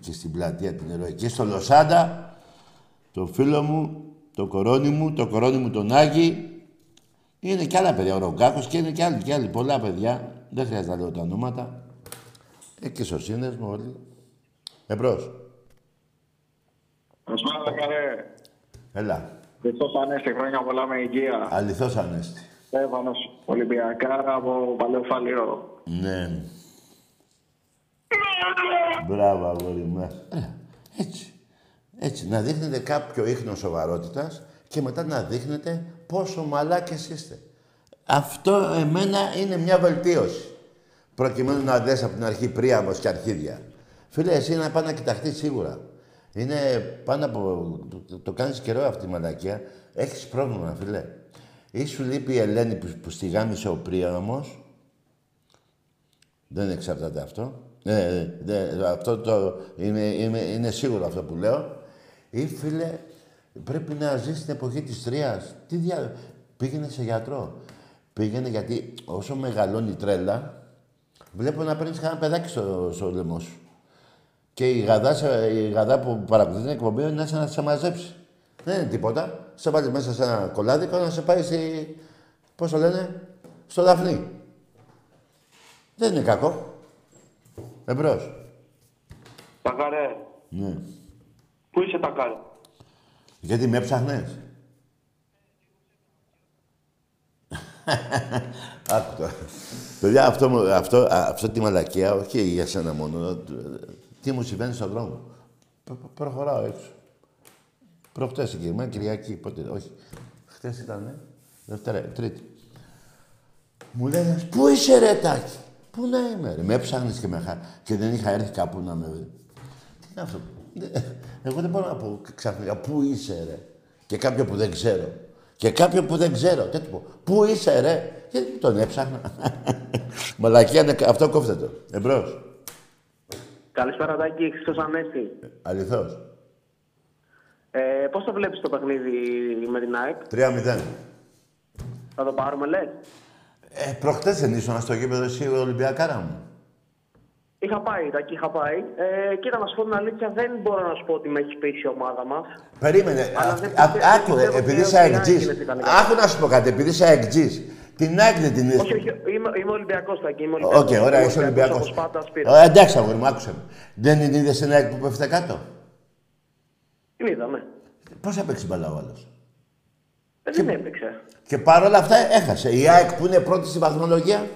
και στην πλατεία την Ερωική, στο Λοσάντα, το φίλο μου, το κορώνι μου, το κορώνι μου τον Άγη. Είναι και άλλα παιδιά, ο Ρογκάκος και είναι και άλλοι, και άλλοι, πολλά παιδιά. Δεν χρειάζεται να λέω τα ονόματα. Ε, και στο σύνδεσμο όλοι. Εμπρός. Καλησπέρα καρέ. Έλα. Χριστός Ανέστη, χρόνια πολλά με υγεία. Αληθώς Ανέστη. Στέφανος, Ολυμπιακάρα από Παλαιό Φαλήρο. Ναι. Μπράβο, αγόρι μου. Έλα, έτσι. Έτσι, να δείχνετε κάποιο ίχνος σοβαρότητας και μετά να δείχνετε πόσο μαλάκες είστε. Αυτό εμένα είναι μια βελτίωση. Προκειμένου να δες από την αρχή πρίαμος και αρχίδια. Φίλε, εσύ να πάει να κοιταχτείς σίγουρα. Είναι πάνω από... Το, το κάνεις καιρό αυτή η μαλακία. Έχεις πρόβλημα, φίλε. Ή σου λείπει η Ελένη που, που στη γάμισε ο πρίαμος. Δεν εξαρτάται αυτό. Ε, δε- αυτό το, είναι, είναι, είναι σίγουρο αυτό που λέω. Ή φίλε, πρέπει να ζεις στην εποχή της Τρίας. Τι δια... Πήγαινε σε γιατρό. Πήγαινε γιατί όσο μεγαλώνει η τρέλα, βλέπω να παίρνεις κανένα παιδάκι στο, στο λαιμό σου. Και η γαδά, σε- η γαδά που παρακολουθεί την εκπομπή είναι να σε μαζέψει. Δεν είναι τίποτα. Σε βάλει μέσα σε ένα κολλάδικο να σε πάει στη... Πώς το λένε, στο Δαφνί. Δεν είναι κακό. Εμπρός. Τακαρέ. Ναι. Πού είσαι Τακαρέ. Γιατί με έψαχνες; Άκου τώρα. Παιδιά, αυτό, μου- αυτό, α, αυτό τη μαλακία, όχι για σένα μόνο. Τι μου συμβαίνει στον δρόμο. Προ- προ- προχωράω έξω. Προχτές συγκεκριμένα, Κυριακή, πότε, όχι. Χτες ήταν, ε, Δευτέρα, Τρίτη. Μου λέει ένας, πού είσαι ρε Τάκη; Πού να είμαι ρε; Με έψαχνες και, με χα... και δεν είχα έρθει κάπου να με... Τι είναι αυτό; Δεν- Εγώ δεν μπορώ να πω ξαφνικά πού είσαι ρε; Και κάποιον που δεν ξέρω. Και κάποιον που δεν ξέρω. Τι του πω. Πού είσαι ρε; Γιατί τον έψαχνα. Μαλακία, είναι- αυτό κόφτε το. Εμπρός. Καλησπέρα Τάκη, Χριστός Ανέστη. Αληθώς. Ε, πώς το βλέπεις το παιχνίδι με την ΑΕΚ, 3-0. θα το πάρουμε λες; Ε, προχτές δεν ήσουν στο γήπεδο εσύ ο Ολυμπιακάρα μου. Είχα πάει, τα είχα πάει. Ε, κοίτα, να σου πω την αλήθεια, δεν μπορώ να σου πω ότι με έχεις πείσει η ομάδα μας. Περίμενε. Αλλά Α- δεν α- πιστεύω- Άκου, δεν πιστεύω επειδή ότι είσαι η αεκτζής. ΑΕΚ είναι ικανή. Άκου να σου πω κάτι, επειδή είσαι αεκτζής. Την ΑΕΚ δεν την Όχι, είδες. όχι, είμαι, είμαι Ολυμπιακός θα εκεί. Είμαι Οκ, Ολυμπιακός. ωραία, Είμαι είσαι Ολυμπιακός. Από Σπάρτα, Σπύρα. Ω, Εντάξει, αγόρι μου, άκουσε με. Δεν την είδες την ΑΕΚ που πέφτει κάτω; Την είδαμε. Πώς έπαιξε μπαλά ο άλλος; Ε, Δεν έπαιξε. Και παρόλα αυτά έχασε. Η ΑΕΚ που είναι πρώτη στη βαθμολογία;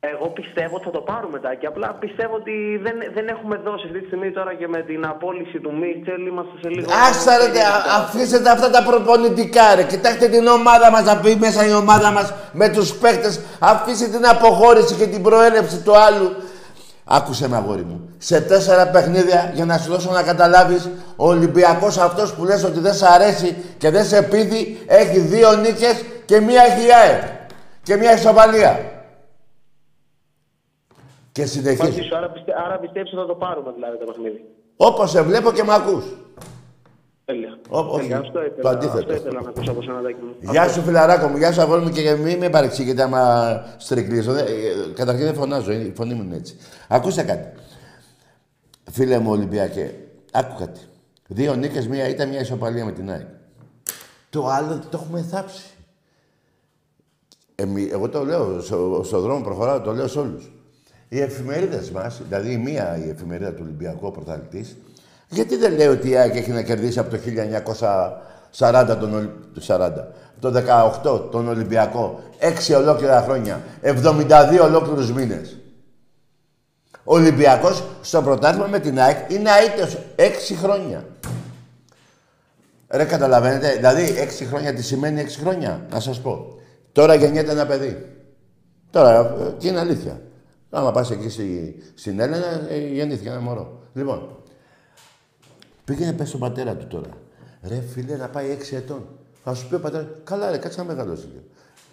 Εγώ πιστεύω ότι θα το πάρουμε τα και απλά πιστεύω ότι δεν, δεν έχουμε δώσει αυτή τη στιγμή τώρα και με την απόλυση του Μίτσελ είμαστε σε λίγο. Άστα ρε, τε, α- αφήστε αυτά τα προπονητικά ρε. Κοιτάξτε την ομάδα μας, να πει μέσα η ομάδα μας με τους παίχτες. Αφήστε την αποχώρηση και την προέλευση του άλλου. Άκουσε με αγόρι μου. Σε τέσσερα παιχνίδια για να σου δώσω να καταλάβεις ο Ολυμπιακός αυτός που λες ότι δεν σ' αρέσει και δεν σε πείθει έχει δύο νίκες και μία έχει η ΑΕΚ. Και μία ισοπαλία. Και συνεχίζει. Μαζί σου, άρα, πιστε, άρα πιστεύεις ότι θα το πάρουμε δηλαδή το παιχνίδι. Όπως σε βλέπω και με ακούς. Τέλεια. Ω, όχι, Τέλεια. Αυτό το ήθελα, αντίθετο. αυτό ήθελα να ακούσω από σένα, Τάκη μου. Γεια σου φιλαράκο μου, γεια σου αγόρι μου και μην με παρεξηγείτε άμα στρικλίζω. Δεν- ε, Καταρχήν δεν φωνάζω, η φωνή μου είναι έτσι. Ακούστε κάτι. Φίλε μου Ολυμπιακέ, άκου κάτι. Δύο νίκες, μία ήταν μια ισοπαλία με την ΑΕΚ. Το άλλο το έχουμε θάψει. Εμεί, εγώ το λέω στο, στο δρόμο, προχωράω, το λέω σε όλους. Οι εφημερίδες μας, δηλαδή η μία η εφημερίδα του Ολυμπιακού ο πρωταθλητής, γιατί δεν λέει ότι η ΑΕΚ έχει να κερδίσει από το 1940 τον, Ολυ- το 40, από το 18 τον Ολυμπιακό, 6 ολόκληρα χρόνια, 72 ολόκληρους μήνες. Ο Ολυμπιακός στο πρωτάθλημα με την ΑΕΚ είναι αίτητος 6 χρόνια. Ρε καταλαβαίνετε, δηλαδή 6 χρόνια τι σημαίνει 6 χρόνια, να σας πω. Τώρα γεννιέται ένα παιδί. Τώρα, ε, και είναι αλήθεια. Άμα πας εκεί στη, στην Έλενα, ε, γεννήθηκε ένα μωρό. Λοιπόν, πήγαινε πες στον πατέρα του τώρα. Ρε φίλε, να πάει 6 ετών. Θα σου πει ο πατέρας, καλά ρε, κάτσε να μεγαλώσει λίγο.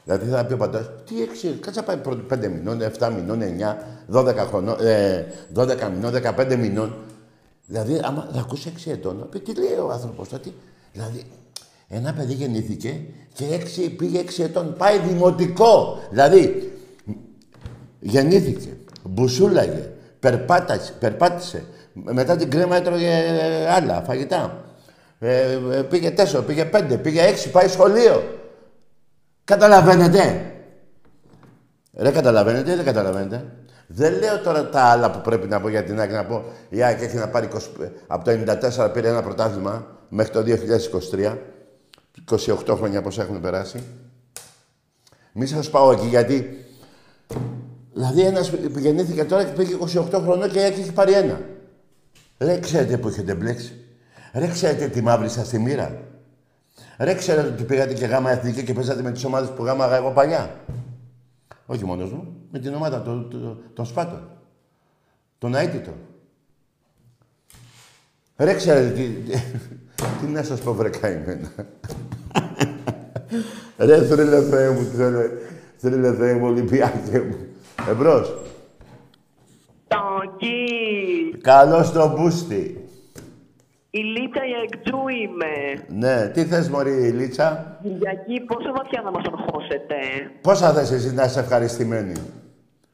Δηλαδή θα πει ο πατέρας, τι 6, κάτσε να πάει πρώτο 5 μηνών, 7 μηνών, 9, 12 χρονών, ε, 12 μηνών, 15 μηνών. Δηλαδή, άμα θα ακούσει 6 ετών, να πει τι λέει ο άνθρωπος τότε. Δηλαδή, ένα παιδί γεννήθηκε και έξι, πήγε 6 ετών, πάει δημοτικό. Δηλαδή, γεννήθηκε, μπουσούλαγε, περπάτασε, περπάτησε. Μετά την κρέμα έτρωγε ε, άλλα φαγητά. Ε, ε, πήγε τέσσερα, πήγε πέντε, πήγε έξι, πάει σχολείο. Καταλαβαίνετε. Ρε καταλαβαίνετε ή δεν καταλαβαίνετε. Δεν λέω τώρα τα άλλα που πρέπει να πω για την ΑΕΚ να πω. Η ΑΕΚ έχει να πάρει 20, από το 94 πήρε ένα πρωτάθλημα μέχρι το 2023. 28 χρόνια πώς έχουν περάσει. Μη σας πάω εκεί γιατί... Δηλαδή ένας που γεννήθηκε τώρα και πήγε 28 χρονών και η ΑΕΚ έχει πάρει ένα. Ρε ξέρετε που έχετε μπλέξει; Ρε ξέρετε τι μαύρησα στη μοίρα; Ρε ξέρετε ότι πήγατε και γάμα εθνική και παίζατε με τις ομάδες που γάμαγα εγώ παλιά; Όχι μόνος μου, με την ομάδα των, των, των Σπάτων. Τον αίτητο. Ρε ξέρετε τι... τι να σας πω βρε καημένα. Ρε θρύλε Θεέ μου, θρύλε, θρύλε Θεέ μου, Ολυμπιάκε μου. Εμπρός. Τόκι! Καλώς το μπούστι. Η Λίτσα η εκτζού είμαι. Ναι, τι θες μωρή Λίτσα; Κυριακή, πόσο βαθιά θα μας αγχώσετε. Πόσα θες εσύ να είσαι ευχαριστημένη;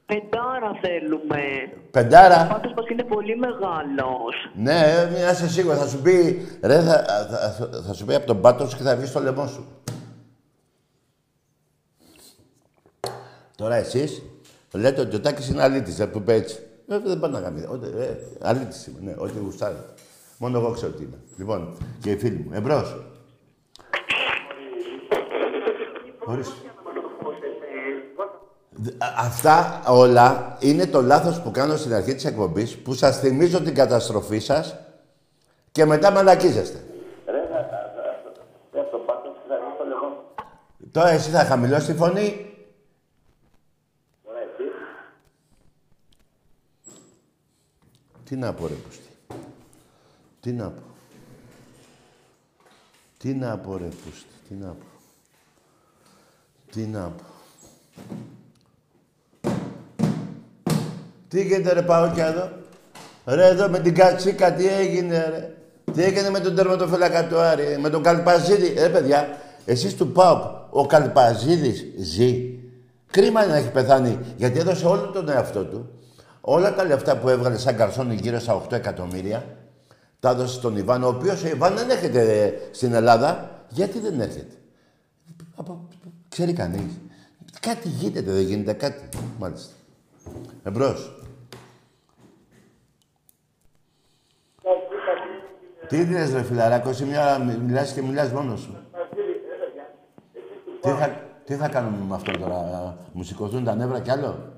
Πεντάρα θέλουμε. Πεντάρα; Πάντως μας είναι πολύ μεγάλος. Ναι, μην είσαι σίγουρο. Θα σου πει, ρε, θα, θα, θα, θα σου πει από τον πάτο σου και θα βγεις στο λαιμό σου. Τώρα εσείς; Λέτε ότι ο Τάκης είναι αλήτης, δεν που είπε έτσι. Ε, δεν πάνε να κάνει. Ε, αλήτης είμαι, ναι, ό,τι γουστάρετε. Μόνο εγώ ξέρω τι είμαι. Λοιπόν, και οι φίλοι μου. Εμπρός. Ορίστε. Δ- α- Αυτά όλα είναι το λάθος που κάνω στην αρχή της εκπομπής που σας θυμίζω την καταστροφή σας και μετά μαλακίζεστε. Τώρα εσύ θα χαμηλώσει τη φωνή. Τι να πω ρε Πούστη; Τι να πω; Τι να πω ρε Πούστη; Τι να πω; Τι να πω; Τι γίνεται ρε πάω και εδώ. Ρε εδώ με την κατσίκα τι έγινε ρε; Τι έγινε με τον τερματοφύλακα του Άρη, με τον Καλπαζίδη; Ρε παιδιά, εσείς του ΠΑΟΚ, ο Καλπαζίδης ζει; Κρίμα είναι να έχει πεθάνει, γιατί έδωσε όλο τον εαυτό του. Όλα τα λεφτά που έβγαλε σαν καρσόνι γύρω στα 8 εκατομμύρια, τα έδωσε στον Ιβάν, ο οποίος ο Ιβάν δεν έρχεται ε, στην Ελλάδα. Γιατί δεν έρχεται. Από, ξέρει κανείς. Κάτι γίνεται, δεν γίνεται κάτι. Μάλιστα. Εμπρός. Τι είδες ρε φιλαράκος, εσύ μια μιλάς και μιλάς μόνος σου. Τι θα, τι θα κάνουμε με αυτό τώρα, μου σηκωθούν τα νεύρα κι άλλο;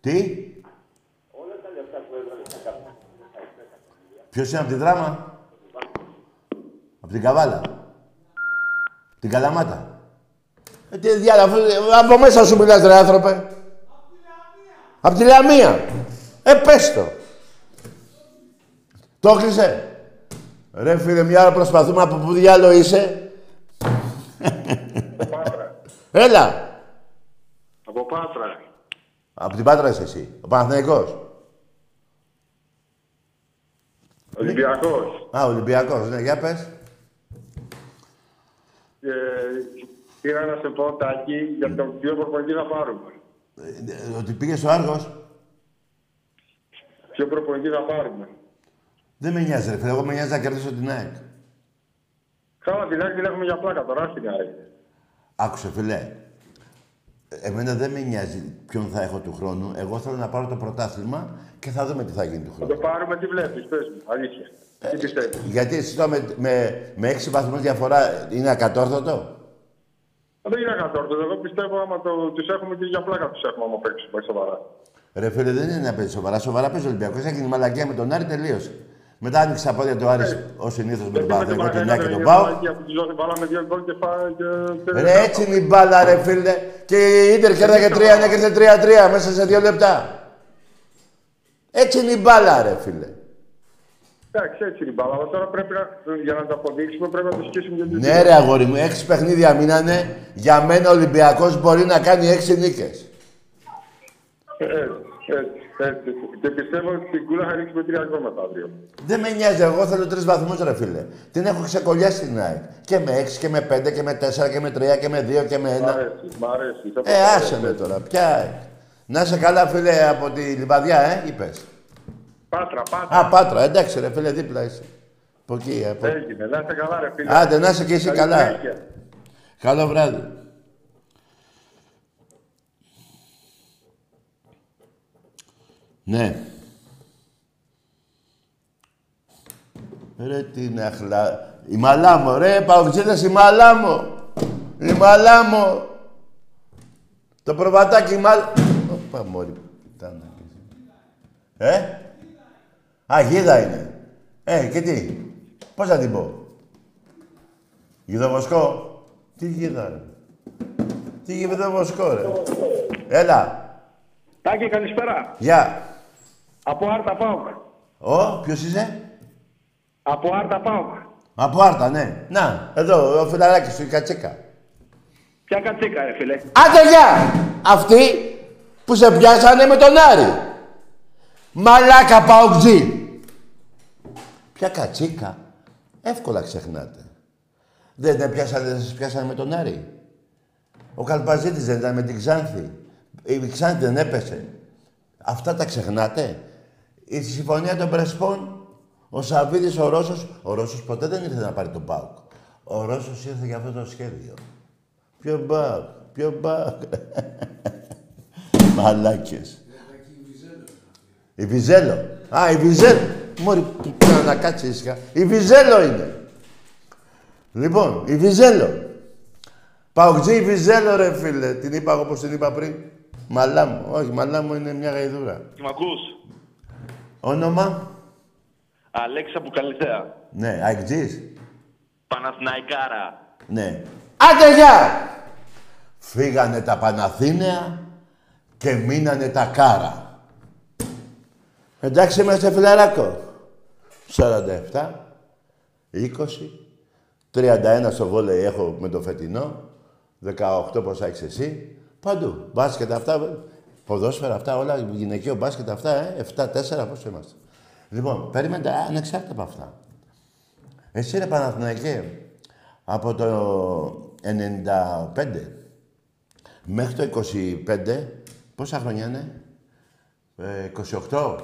Τι; Ποιος είναι από τη δράμα; Από την Καβάλα. Την Καλαμάτα. Ε, τι διάλα, αφού- από μέσα σου μιλάς ρε άνθρωπε. Από τη Λαμία. Ε, πες το. Το έκλεισε. Ρε φίλε, μια ώρα προσπαθούμε από πού διάλο είσαι. Έλα. Από Πάτρα. Από την Πάτρα είσαι εσύ. Ο Παναθηναϊκός. Ολυμπιακός. Α, Ολυμπιακός. Ναι, για πες. Ε, πήρα να σε πω, Τάκη, για τον ποιο προπονητή θα πάρουμε. Ε, ε, Ότι πήγες στο Άργος. Ποιο προπονητή θα πάρουμε. Δεν με νοιάζει, ρε φίλε. Εγώ με νοιάζει να κερδίσω την ΑΕΚ. Καλά, την άκρη την έχουμε για πλάκα τώρα, στην ΑΕΚ. Άκουσε, φίλε. Εμένα δεν με νοιάζει ποιον θα έχω του χρόνου. Εγώ θέλω να πάρω το πρωτάθλημα και θα δούμε τι θα γίνει του Θα χρόνου. το πάρουμε, τι βλέπεις, πες μου, αλήθεια. Τι πιστεύεις; Γιατί εσύ τώρα με, με, με έξι βαθμούς διαφορά είναι ακατόρθωτο; Δεν είναι ακατόρθωτο. Εγώ πιστεύω άμα το, τους έχουμε και για πλάκα τους έχουμε άμα παίξουμε σοβαρά. Ρε φίλε, δεν είναι να παίζει σοβαρά. Σοβαρά παίζει ο Ολυμπιακός. Έγινε η μαλακία με τον Άρη, τελείωσε. Μετά άνοιξε τα πόδια του Άρης ω συνήθως με τον Παναθηναϊκό, την Νέα και τον Πάο. Που τους δώσει βάλαμε δύο γκολ και φάει και... Ρε, έτσι είναι η μπάλα, ρε φίλε. Και η Ίντερ κέρδαγε 3, έκρινε 3-3 μέσα σε δύο λεπτά. Έτσι είναι η μπάλα, ρε φίλε. Εντάξει, έτσι είναι η μπάλα. Αλλά τώρα πρέπει να, για να το αποδείξουμε πρέπει να το σκίσουμε για την Ναι, ρε αγόρι μου, έξι παιχνίδια μείνανε. Για μένα ο Ολυμπιακός μπορεί να κάνει έξι νίκες. Έτσι, έτσι, έτσι. Και πιστεύω ότι την κούλα θα ρίξουμε τρία γκολ μετά αύριο. Δεν με νοιάζει, εγώ θέλω τρει βαθμού, ρε φίλε. Την έχω ξεκολλιάσει την ΑΕΚ. Και με έξι και με πέντε και με τέσσερα και με τρία και με δύο και με Μ' ένα. αρέσει, μ' αρέσει. Θα το Ε, πάρω, άσε με έτσι. τώρα, ποια ΑΕΚ. Να είσαι καλά, φίλε, από τη Λιβαδιά, ε, είπες. Πάτρα, πάτρα. Α, Πάτρα, εντάξει, ρε φίλε, δίπλα είσαι. Από εκεί, από... Έγινε, να είστε καλά, ρε φίλε. Άντε, να είσαι και εσύ Καλή καλά. συνέχεια. Καλό βράδυ. Ναι. Ρε τι να χλα... Η Μαλάμο, ρε, παουτζίδες η Μαλάμο. Η Μαλάμο. Το προβατάκι η Μαλ... Ωπα, μόρι, πουτάνα. κι εσύ. Ε; Α, γίδα είναι. Ε, και τι; Πώς θα την πω; Γιδοβοσκό. Τι γίδα, ρε. Τι γιδοβοσκό, ρε. Έλα. Τάκη, καλησπέρα. Γεια. Από Άρτα Πάουκ. Ω, ποιος είσαι; Από Άρτα Πάουκ. Από Άρτα, ναι. Να, εδώ, ο φιλαράκης σου, η κατσίκα. Ποια κατσίκα, ρε φίλε. Άντε, γεια! Αυτοί που σε πιάσανε με τον Άρη. Μαλάκα παοκτζή. Ποια κατσίκα. Εύκολα ξεχνάτε. Δεν τα πιάσανε, δεν σας πιάσανε με τον Άρη. Ο Καλπαζίτης δεν ήταν με την Ξάνθη. Η Ξάνθη δεν έπεσε. Αυτά τα ξεχνάτε; Η συμφωνία των Πρεσπών, ο Σαββίδης, ο Ρώσος, ο Ρώσος ποτέ δεν ήρθε να πάρει τον ΠΑΟΚ. Ο Ρώσος ήρθε για αυτό το σχέδιο. Ποιο ΠΑΟΚ, ποιο ΠΑΟΚ. Μαλάκες. Η Βιζέλο. Α, η Βιζέλο. Μόρι, που πρέπει να κάτσει ήσυχα. Η Βιζέλο είναι. Λοιπόν, η Βιζέλο. Παοκτζή η Βιζέλο, ρε φίλε. Την είπα εγώ όπως την είπα πριν. Μαλά μου. Όχι, μαλά μου είναι μια γαϊδούρα. Μ' ακούς. Όνομα; Αλέξα από Καλυθέα. Ναι, αεκτζής. Παναθηναϊκάρα. Ναι. Άντε, γεια! Φύγανε τα Παναθήναια και μείνανε τα Κάρα. Εντάξει, είμαστε φιλαράκο. 47, 20, 31 στο βόλεϊ έχω με το φετινό, 18 πόσα έχεις εσύ. Παντού. Μπάσκετ αυτά, ποδόσφαιρα αυτά, όλα, γυναικείο μπάσκετ αυτά, ε, 7-4 πόσο είμαστε. Λοιπόν, περίμενε ανεξάρτητα από αυτά. Εσύ ρε Παναθηναϊκέ, από το 95 μέχρι το 25, πόσα χρόνια είναι, Ε, 28.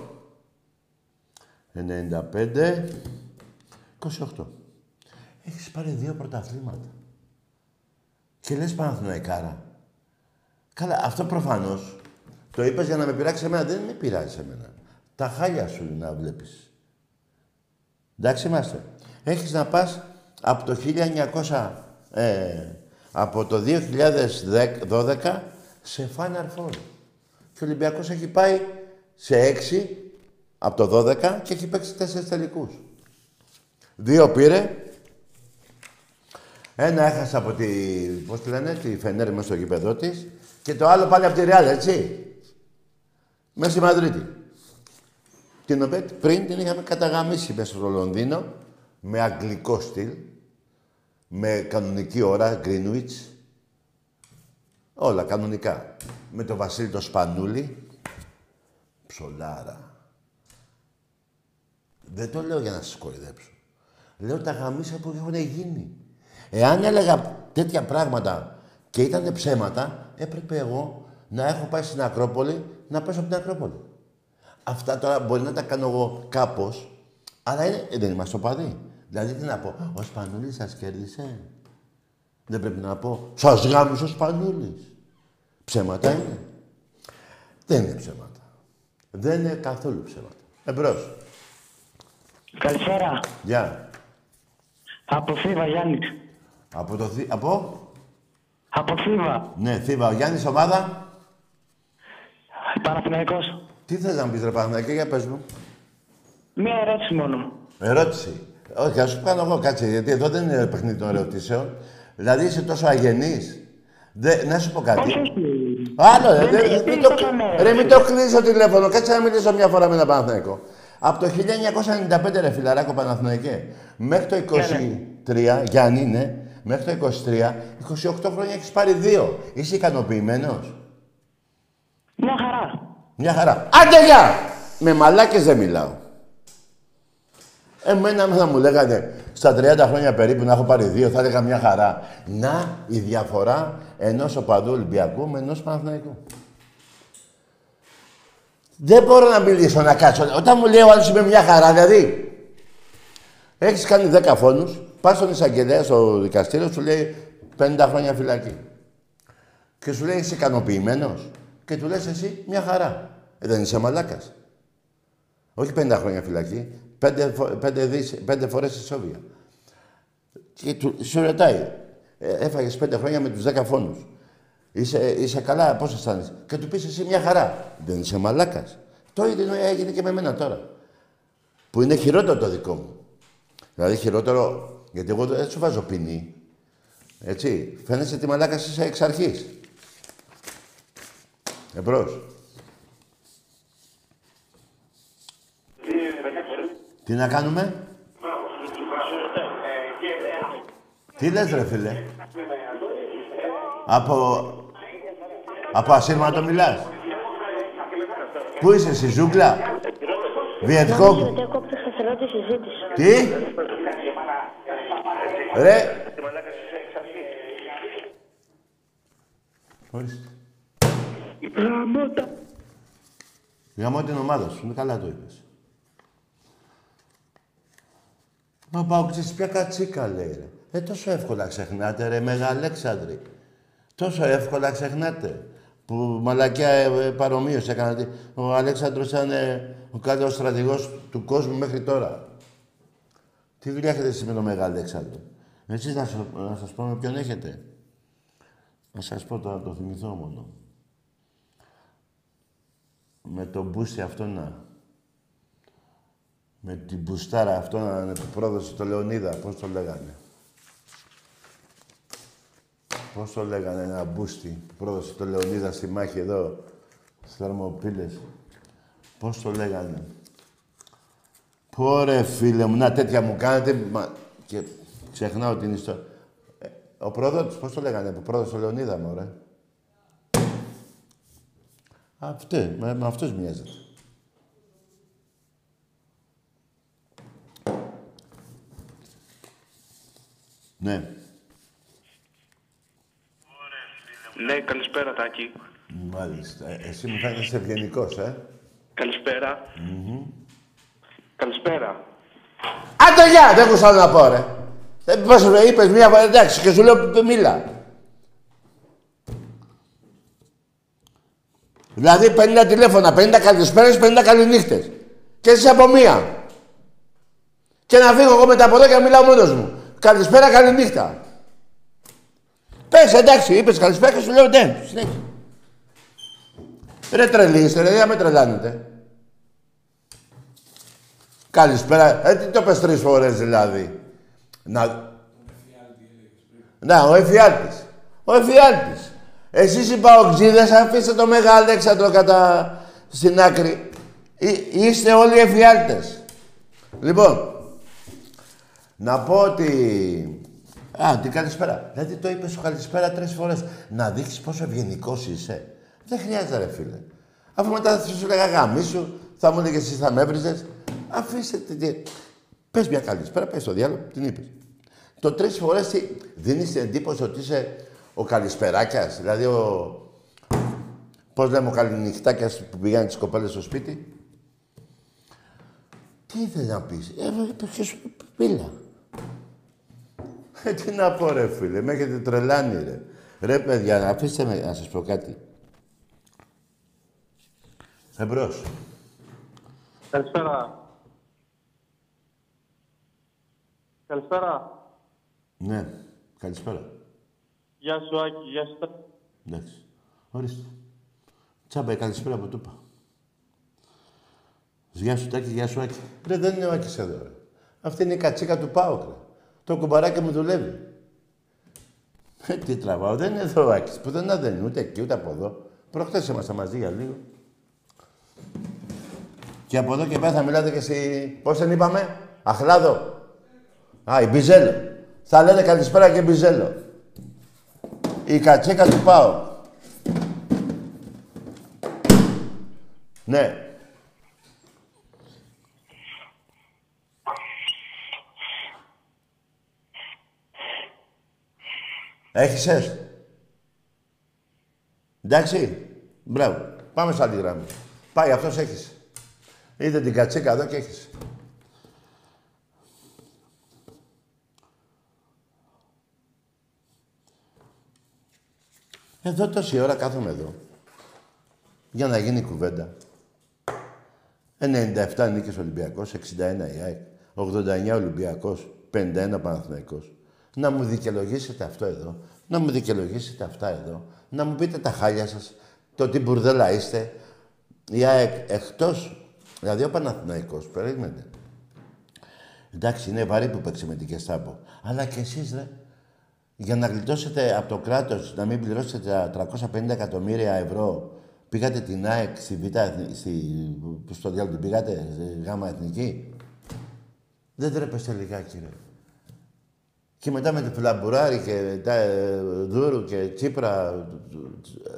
95. 28. Έχεις πάρει δύο πρωταθλήματα. Και λες Παναθηναϊκάρα. Καλά, αυτό προφανώς το είπες για να με πειράξει εμένα. Δεν με πειράζει εμένα. Τα χάλια σου είναι να βλέπεις. Εντάξει είμαστε. Έχεις να πας από το 1900, ε, από το 2012 σε Final Four. Και ο Ολυμπιακός έχει πάει σε 6 από το 12 και έχει παίξει τέσσερις τελικούς. Δύο πήρε. Ένα έχασε από τη, πώς τη λένε, τη Φενέρ μέσα στο γήπεδό της και το άλλο πάλι από τη Ρεάλ, έτσι. Μέσα στη Μαδρίτη. Την οποία πριν την είχαμε καταγαμίσει μέσα στο Λονδίνο με αγγλικό στυλ, με κανονική ώρα, Greenwich. Όλα κανονικά. Με το Βασίλη το Σπανούλη. Ψολάρα. Δεν το λέω για να σας κορυδέψω. Λέω τα γαμίσια που έχουν γίνει. Εάν έλεγα τέτοια πράγματα και ήταν ψέματα, έπρεπε εγώ να έχω πάει στην Ακρόπολη να πέσω από την Ακρόπολη. Αυτά τώρα μπορεί να τα κάνω εγώ κάπως, αλλά είναι, δεν είμαστε οπαδοί. Δηλαδή τι να πω, ο Σπανούλης σας κέρδισε. Δεν πρέπει να πω, σας γάμισε ο Σπανούλης. Ψέματα είναι. Δεν είναι ψέματα. Δεν είναι καθόλου ψέματα. Εμπρός. Καλησπέρα. Γεια. Από Θήβα, Γιάννη. Από το Θή... Από; Από Θήβα. Ναι, Θήβα. Ο Γιάννης ομάδα. Παναθηναϊκός. Τι θες να μου πεις ρε Παναθηναϊκέ, για πες μου. Μία ερώτηση μόνο. Ερώτηση. Όχι, ας σου κάνω εγώ, κάτσε, γιατί εδώ δεν είναι παιχνίδι των ερωτήσεων. Δηλαδή είσαι τόσο αγενής. Δε, να σου πω κάτι. Όχι, όχι. Άλλο, ρε, Δεν- δε- δεν μην το, το έκανα, ρε, μην το κλείσει το τηλέφωνο. Κάτσε να μιλήσω μια φορά με ένα Παναθηναϊκό. Από το 1995, ρε φιλαράκο Παναθηναϊκέ, μέχρι το 23, Γιάννη, ναι, μέχρι το 23, 28 χρόνια έχεις πάρει δύο. Είσαι ικανοποιημένος; Μια χαρά. Μια χαρά. Άντε, γεια! Με μαλάκες δεν μιλάω. Εμένα αν θα μου λέγανε στα 30 χρόνια περίπου να έχω πάρει δύο, θα έλεγα μια χαρά. Να η διαφορά ενός οπαδού Ολυμπιακού με ενός Παναθηναϊκού. Δεν μπορώ να μιλήσω να κάτσω. Όταν μου λέει ο άλλος είμαι μια χαρά, δηλαδή έχεις κάνει 10 φόνους, πας στον εισαγγελέα στο δικαστήριο, σου λέει 50 χρόνια φυλακή. Και σου λέει είσαι ικανοποιημένος. Και του λες εσύ μια χαρά. Ε, δεν είσαι μαλάκας. Όχι 50 χρόνια φυλακή. Πέντε, φο- πέντε, δις, πέντε φορές ισόβια. Και του, σου ρωτάει. Ε, έφαγες πέντε χρόνια με τους 10 φόνους. Είσαι, είσαι καλά, πώς αισθάνεσαι. Και του πεις εσύ μια χαρά. Δεν είσαι μαλάκας. Το ίδιο έγινε και με μένα τώρα. Που είναι χειρότερο το δικό μου. Δηλαδή χειρότερο, γιατί εγώ δεν σου βάζω ποινή. Έτσι, φαίνεσαι τη μαλάκας είσαι εξ αρχής. Εμπρός. Τι να κάνουμε; Τι λες ρε φίλε; Από... Από ασύρματο μιλάς; Πού είσαι εσύ, ζούγκλα; Βιετκόγκ. Γιατί ακόπτω σταθερό τη συζήτηση. Τι; Ρε. Ορίστε. Γαμώτα. Γαμώ την ομάδα σου. Είναι καλά το είπες. Μα πάω ξέρεις ποια κατσίκα λέει ρε. Ε, τόσο εύκολα ξεχνάτε ρε Μεγαλέξανδρη. Τόσο εύκολα ξεχνάτε. Που μαλακιά ε, ε, παρομοίως έκανατε. Ο Αλέξανδρος ήταν ε, ο καλύτερος στρατηγός του κόσμου μέχρι τώρα. Τι δουλειά έχετε εσείς με τον Μεγαλέξανδρο. Εσείς να, σας- να σας πω με ποιον έχετε. Να σας πω τώρα, το θυμηθώ μόνο. Με τον μπούσι αυτό να... Με την μπουστάρα αυτό να είναι που πρόδωσε το Λεωνίδα, πώς το λέγανε. Πώς το λέγανε ένα μπούστι που πρόδωσε το Λεωνίδα στη μάχη εδώ, στις Θερμοπύλες. Πώς το λέγανε. Πόρε φίλε μου, να τέτοια μου κάνετε, μα... και ξεχνάω την ιστορία. Ε, ο πρόδοτης, πώς το λέγανε, που πρόδωσε το Λεωνίδα, μωρέ. Αυτή, με, με αυτός μοιάζεται. Ναι. Ναι, καλησπέρα Τάκη. Μάλιστα. Ε, Εσύ μου φαίνεσαι ευγενικός, ε. Καλησπέρα. Καλησπέρα. Άντε γεια, δεν έχω άλλο να πω ρε. Δεν πώς ρε, είπες μία φορά, εντάξει, και σου λέω π- μίλα. Δηλαδή 50 τηλέφωνα, 50 καλησπέρες, 50 καληνύχτες. Και εσύ από μία. Και να φύγω εγώ μετά από εδώ και να μιλάω μόνος μου. Καλησπέρα, καληνύχτα. Πες, εντάξει, είπες καλησπέρα και σου λέω ναι, συνέχεια. Ρε τρελή είστε, ρε, δεν με τρελάνετε. Καλησπέρα. Ε, τι το πες τρεις φορές δηλαδή. Να... Να, ο εφιάλτης. Ο εφιάλτης. Εσείς οι παοξίδες αφήστε το Μέγα Αλέξανδρο κατά στην άκρη. Εί- είστε όλοι εφιάλτες. Λοιπόν, να πω ότι... Α, την καλησπέρα. Δηλαδή το είπες σου καλησπέρα τρεις φορές. Να δείξεις πόσο ευγενικός είσαι. Δεν χρειάζεται ρε φίλε. Αφού μετά θα σου λέγα γαμίσου, θα μου έλεγες εσύ θα με έβριζες. Αφήστε τη... Πες μια καλησπέρα, πες το διάλογο, την είπες. Το τρεις φορές τι, δίνεις την εντύπωση ότι είσαι ο καλησπεράκιας, δηλαδή ο... Πώς λέμε ο καληνυχτάκιας που πηγαίνει τις κοπέλες στο σπίτι. Τι ήθελες να πεις; Ε, είπες και σου μίλα. Ε, τι να πω ρε φίλε, με έχετε τρελάνει ρε. Ρε παιδιά, αφήστε με να σας πω κάτι. Εμπρός. Καλησπέρα. Καλησπέρα. Ναι, καλησπέρα. Γεια σου Άκη, γεια σου. Εντάξει. Ορίστε. Τσάμπα, η καλησπέρα που του είπα. Γεια σου Τάκη, γεια σου Άκη. Ρε, δεν είναι ο Άκης εδώ, ρε. Αυτή είναι η κατσίκα του Πάοκ, ρε. Το κουμπαράκι μου δουλεύει. Ε, τι τραβάω, δεν είναι εδώ ο Άκης. Πουθενά δεν είναι, ούτε εκεί, ούτε από εδώ. Προχτές ήμασταν μαζί για λίγο. Και από εδώ και πέρα θα μιλάτε και εσύ... Πώς την είπαμε, Αχλάδο. Α, η Μπιζέλο. Θα λένε καλησπέρα και Μπιζέλο. Η κατσίκα του Πάου. Ναι. Έχεις έσ. Εντάξει. Μπράβο. Πάμε σε άλλη γραμμή. Πάει, αυτός έχεις. Είδε την κατσίκα εδώ και έχεις. Εδώ τόση ώρα κάθομαι εδώ. Για να γίνει κουβέντα. 97 νίκες Ολυμπιακός, 61 η ΑΕΚ, 89 Ολυμπιακός, 51 Παναθηναϊκός. Να μου δικαιολογήσετε αυτό εδώ, να μου δικαιολογήσετε αυτά εδώ, να μου πείτε τα χάλια σας, το τι μπουρδέλα είστε. Η ΑΕΚ εκτός, δηλαδή ο Παναθηναϊκός, περίμενε. Εντάξει, είναι βαρύ που παίξει με την Κεστάπο. Αλλά και εσείς, ρε, για να γλιτώσετε από το κράτος, να μην πληρώσετε τα 350 εκατομμύρια ευρώ, πήγατε την ΑΕΚ στη Β' Εθνική, στη... πώς στο διάλογο την πήγατε, στη Γάμα Εθνική; Δεν τρέπεστε λιγάκι, ρε. Και μετά με τη Φλαμπουράρη και τα ε, Δούρου και Τσίπρα,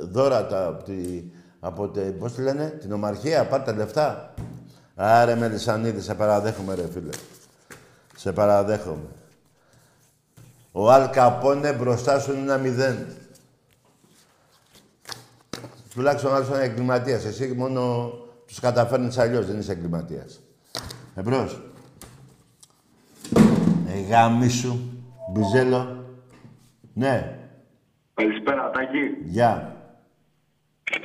δώρα τα, από, τη, από τη, πώς τη λένε, την Ομαρχία, πάρτε λεφτά. Άρε Μελισανίδη, σε παραδέχομαι ρε φίλε. Σε παραδέχομαι. Ο Αλ Καπόνε μπροστά σου είναι ένα μηδέν. Τουλάχιστον ο άλλος είναι εγκληματίας. Εσύ μόνο τους καταφέρνεις αλλιώς, δεν είσαι εγκληματίας. Εμπρός. Ε, γάμι σου. Μπιζέλο. Ναι. Καλησπέρα, Τάκη. Γεια.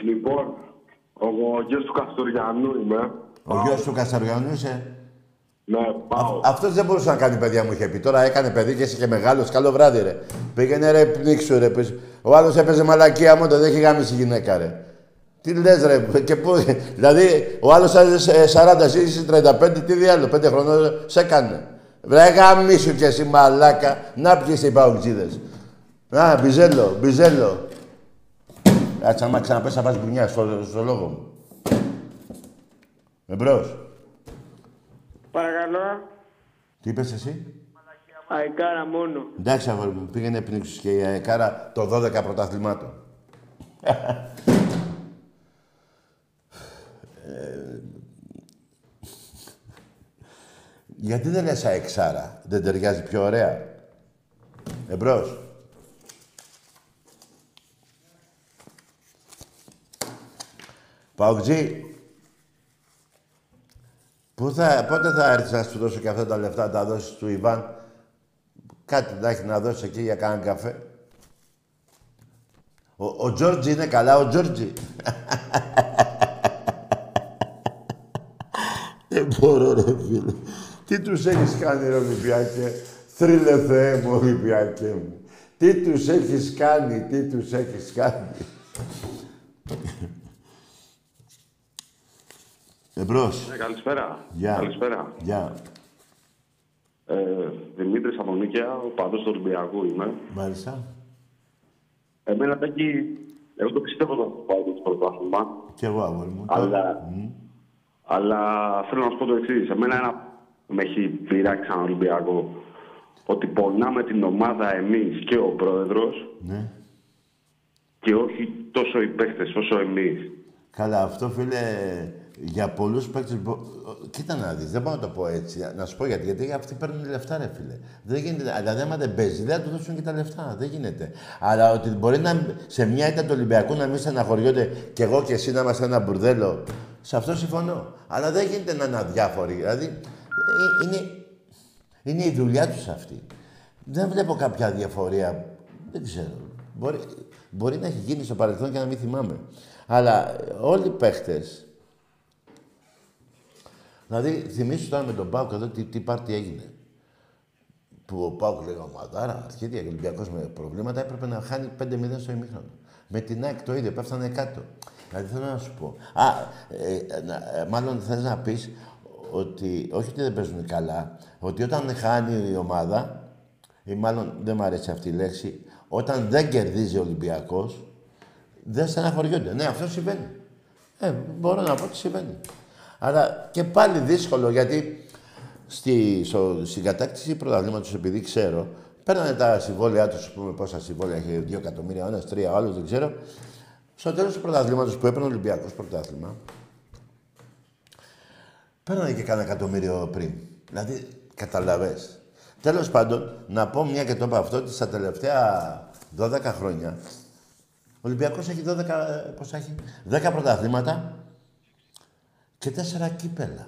Λοιπόν, ο, ο γιος του Καστοριανού είμαι. Ο γιος του Κασταριανού είσαι. Ναι, πάω. Αυτός δεν μπορούσε να κάνει παιδιά, μου είχε πει. Τώρα έκανε παιδί και είσαι και μεγάλος. Καλό βράδυ, ρε. Πήγαινε ρε, πνίξου, ρε. πες. Ο άλλος έπαιζε μαλακία μου, δεν έχει γάμιση γυναίκα, ρε. Τι λες, ρε, και πού. Δηλαδή, ο άλλος έζησε 40, εσύ είσαι 35, τι διάλογο, πέντε χρονών σε έκανε. Βρε, γάμισου κι εσύ μαλάκα. Να πιεις οι παουτζίδες. Α, μπιζέλο, μπιζέλο. Κάτσε, άμα ξαναπες, θα πας μπουνιά στο, στο λόγο μου. Εμπρός. Παρακαλώ. Τι είπες εσύ; Αεκάρα μόνο. Εντάξει, αγόρι μου, πήγαινε πνίξους και η ΑΕΚΑΡΑ το 12 πρωταθλημάτων. Ε, γιατί δεν λες αεξάρα, δεν ταιριάζει πιο ωραία; Εμπρός. Παουτζή, Πού θα, πότε θα έρθεις να σου δώσω και αυτά τα λεφτά, τα δώσεις του Ιβάν; Κάτι να έχει να δώσει εκεί για κανένα καφέ. Ο, ο Τζόρτζι είναι καλά, ο Τζόρτζι. Δεν μπορώ ρε φίλε. Τι τους έχεις κάνει ρε Ολυμπιακέ; Θρύλε Θεέ μου Ολυμπιακέ μου. Τι τους έχεις κάνει, τι τους έχεις κάνει. Εμπρός. Ναι, καλησπέρα. Γεια. Καλησπέρα. Γεια. Ε, Δημήτρης από Νίκαια, ο παδός του Ολυμπιακού είμαι. Μάλιστα. Εμένα τάκι, εγώ το πιστεύω το πάω το πρωτάθλημα, Κι εγώ, αγόρι μου. αλλά, αλλά θέλω να σου πω το εξής. Εμένα ένα με έχει πειράξει σαν Ολυμπιακό. Ότι πονάμε την ομάδα εμείς και ο πρόεδρος Ναι. και όχι τόσο οι παίχτες όσο εμείς. Καλά, αυτό φίλε, για πολλούς παίκτες. Κοίτα να δεις, δεν μπορώ να το πω έτσι. Να σου πω γιατί. Γιατί αυτοί παίρνουν λεφτά, ρε φίλε. Δεν γίνεται. Δηλαδή, άμα δεν παίζεις, δεν θα του δώσουν και τα λεφτά. Δεν γίνεται. Αλλά ότι μπορεί να, σε μια ήττα του Ολυμπιακού να μην στεναχωριόνται κι εγώ και εσύ να είμαστε ένα μπουρδέλο. Σε αυτό συμφωνώ. Αλλά δεν γίνεται να είναι αδιάφοροι. Δηλαδή, ε, είναι, είναι η δουλειά τους αυτή. Δεν βλέπω κάποια διαφορία. Δεν ξέρω. Μπορεί, μπορεί να έχει γίνει στο παρελθόν και να μην θυμάμαι. Αλλά ε, όλοι οι παίχτες Δηλαδή, θυμίσου τώρα με τον Πάουκ εδώ τι, τι πάρτι έγινε. Που ο Πάουκ λέγαμε Μαδάρα, αρχίδια και Ολυμπιακός με προβλήματα έπρεπε να χάνει 5-0 στο ημίχρονο. Με την ΑΕΚ το ίδιο, πέφτανε κάτω. Δηλαδή θέλω να σου πω. Α, ε, να- ε, μάλλον θες να πεις ότι όχι ότι δεν παίζουν καλά, ότι όταν χάνει η ομάδα, ή μάλλον δεν μου αρέσει αυτή η λέξη, όταν δεν κερδίζει ο Ολυμπιακός, δεν στεναχωριόνται. Ναι, αυτό συμβαίνει. Ε, μπορώ να πω ότι συμβαίνει. Αλλά και πάλι δύσκολο γιατί στη, στο, στην κατάκτηση πρωταθλήματος, επειδή ξέρω, παίρνανε τα συμβόλαιά τους, πούμε πόσα συμβόλαια έχει, 2 εκατομμύρια ο ένας, 3 ο άλλος, δεν ξέρω. Στο τέλος του πρωταθλήματος που έπαιρνε ο Ολυμπιακός πρωτάθλημα, παίρνανε και κανένα εκατομμύριο πριν. Δηλαδή, καταλαβέ. Τέλος πάντων, να πω μια και το είπα αυτό, ότι στα τελευταία 12 χρόνια ο Ολυμπιακός έχει 12, ε, πόσα έχει, 10 πρωταθλήματα και 4 κύπελα.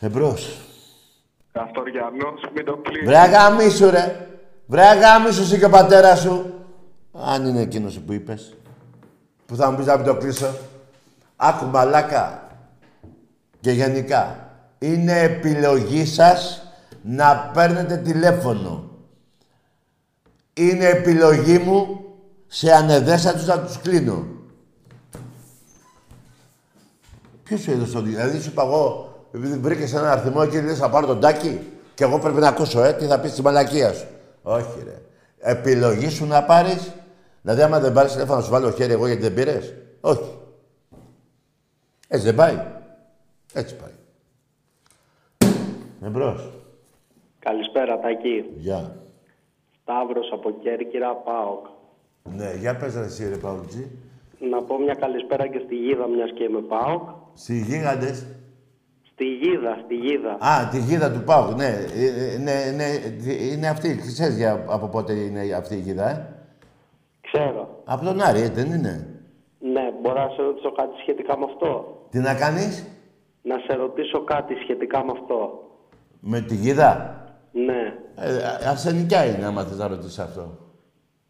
Εμπρός. Καστοριανός, μην το κλείσεις. Βρε αγαμίσου ρε. Βρε αγαμίσου εσύ και ο πατέρας σου. Αν είναι εκείνος που είπες. Που θα μου πεις να μην το κλείσω. Άκου μαλάκα. Και γενικά. Είναι επιλογή σας να παίρνετε τηλέφωνο. Είναι επιλογή μου σε ανεδέστατους να τους κλείνω. Ποιος σου έδωσε το Δηλαδή σου είπα εγώ, επειδή βρήκες ένα αριθμό και λες θα πάρω τον τάκι και εγώ πρέπει να ακούσω, ε, τι θα πεις στη μαλακία σου. Όχι ρε. Επιλογή σου να πάρεις. Δηλαδή άμα δεν πάρεις τηλέφωνο να σου βάλω χέρι εγώ γιατί δεν πήρες. Όχι. Έτσι δεν πάει. Έτσι πάει. Εμπρός. Καλησπέρα, Τάκη. Γεια. Σταύρος από Κέρκυρα, ΠΑΟΚ. Ναι, για πες ρε εσύ ρε Παουτζή. Να πω μια καλησπέρα και στη Γίδα, μιας και είμαι ΠΑΟΚ. Στις γίγαντες. Στη Γίδα, στη Γίδα. Α, τη γίδα του Πάουκ, ναι. Ε, ε, ναι, ναι, είναι αυτή. Ξέρεις για, από πότε είναι αυτή η γίδα, ε; Ξέρω. Από τον Άρη, ε, δεν είναι; Ναι, μπορώ να σε ρωτήσω κάτι σχετικά με αυτό. Τι να κάνεις; Να σε ρωτήσω κάτι σχετικά με αυτό. με τη γίδα; Ναι. Ε, α- αρσενικιά είναι, άμα θες να ρωτήσεις αυτό.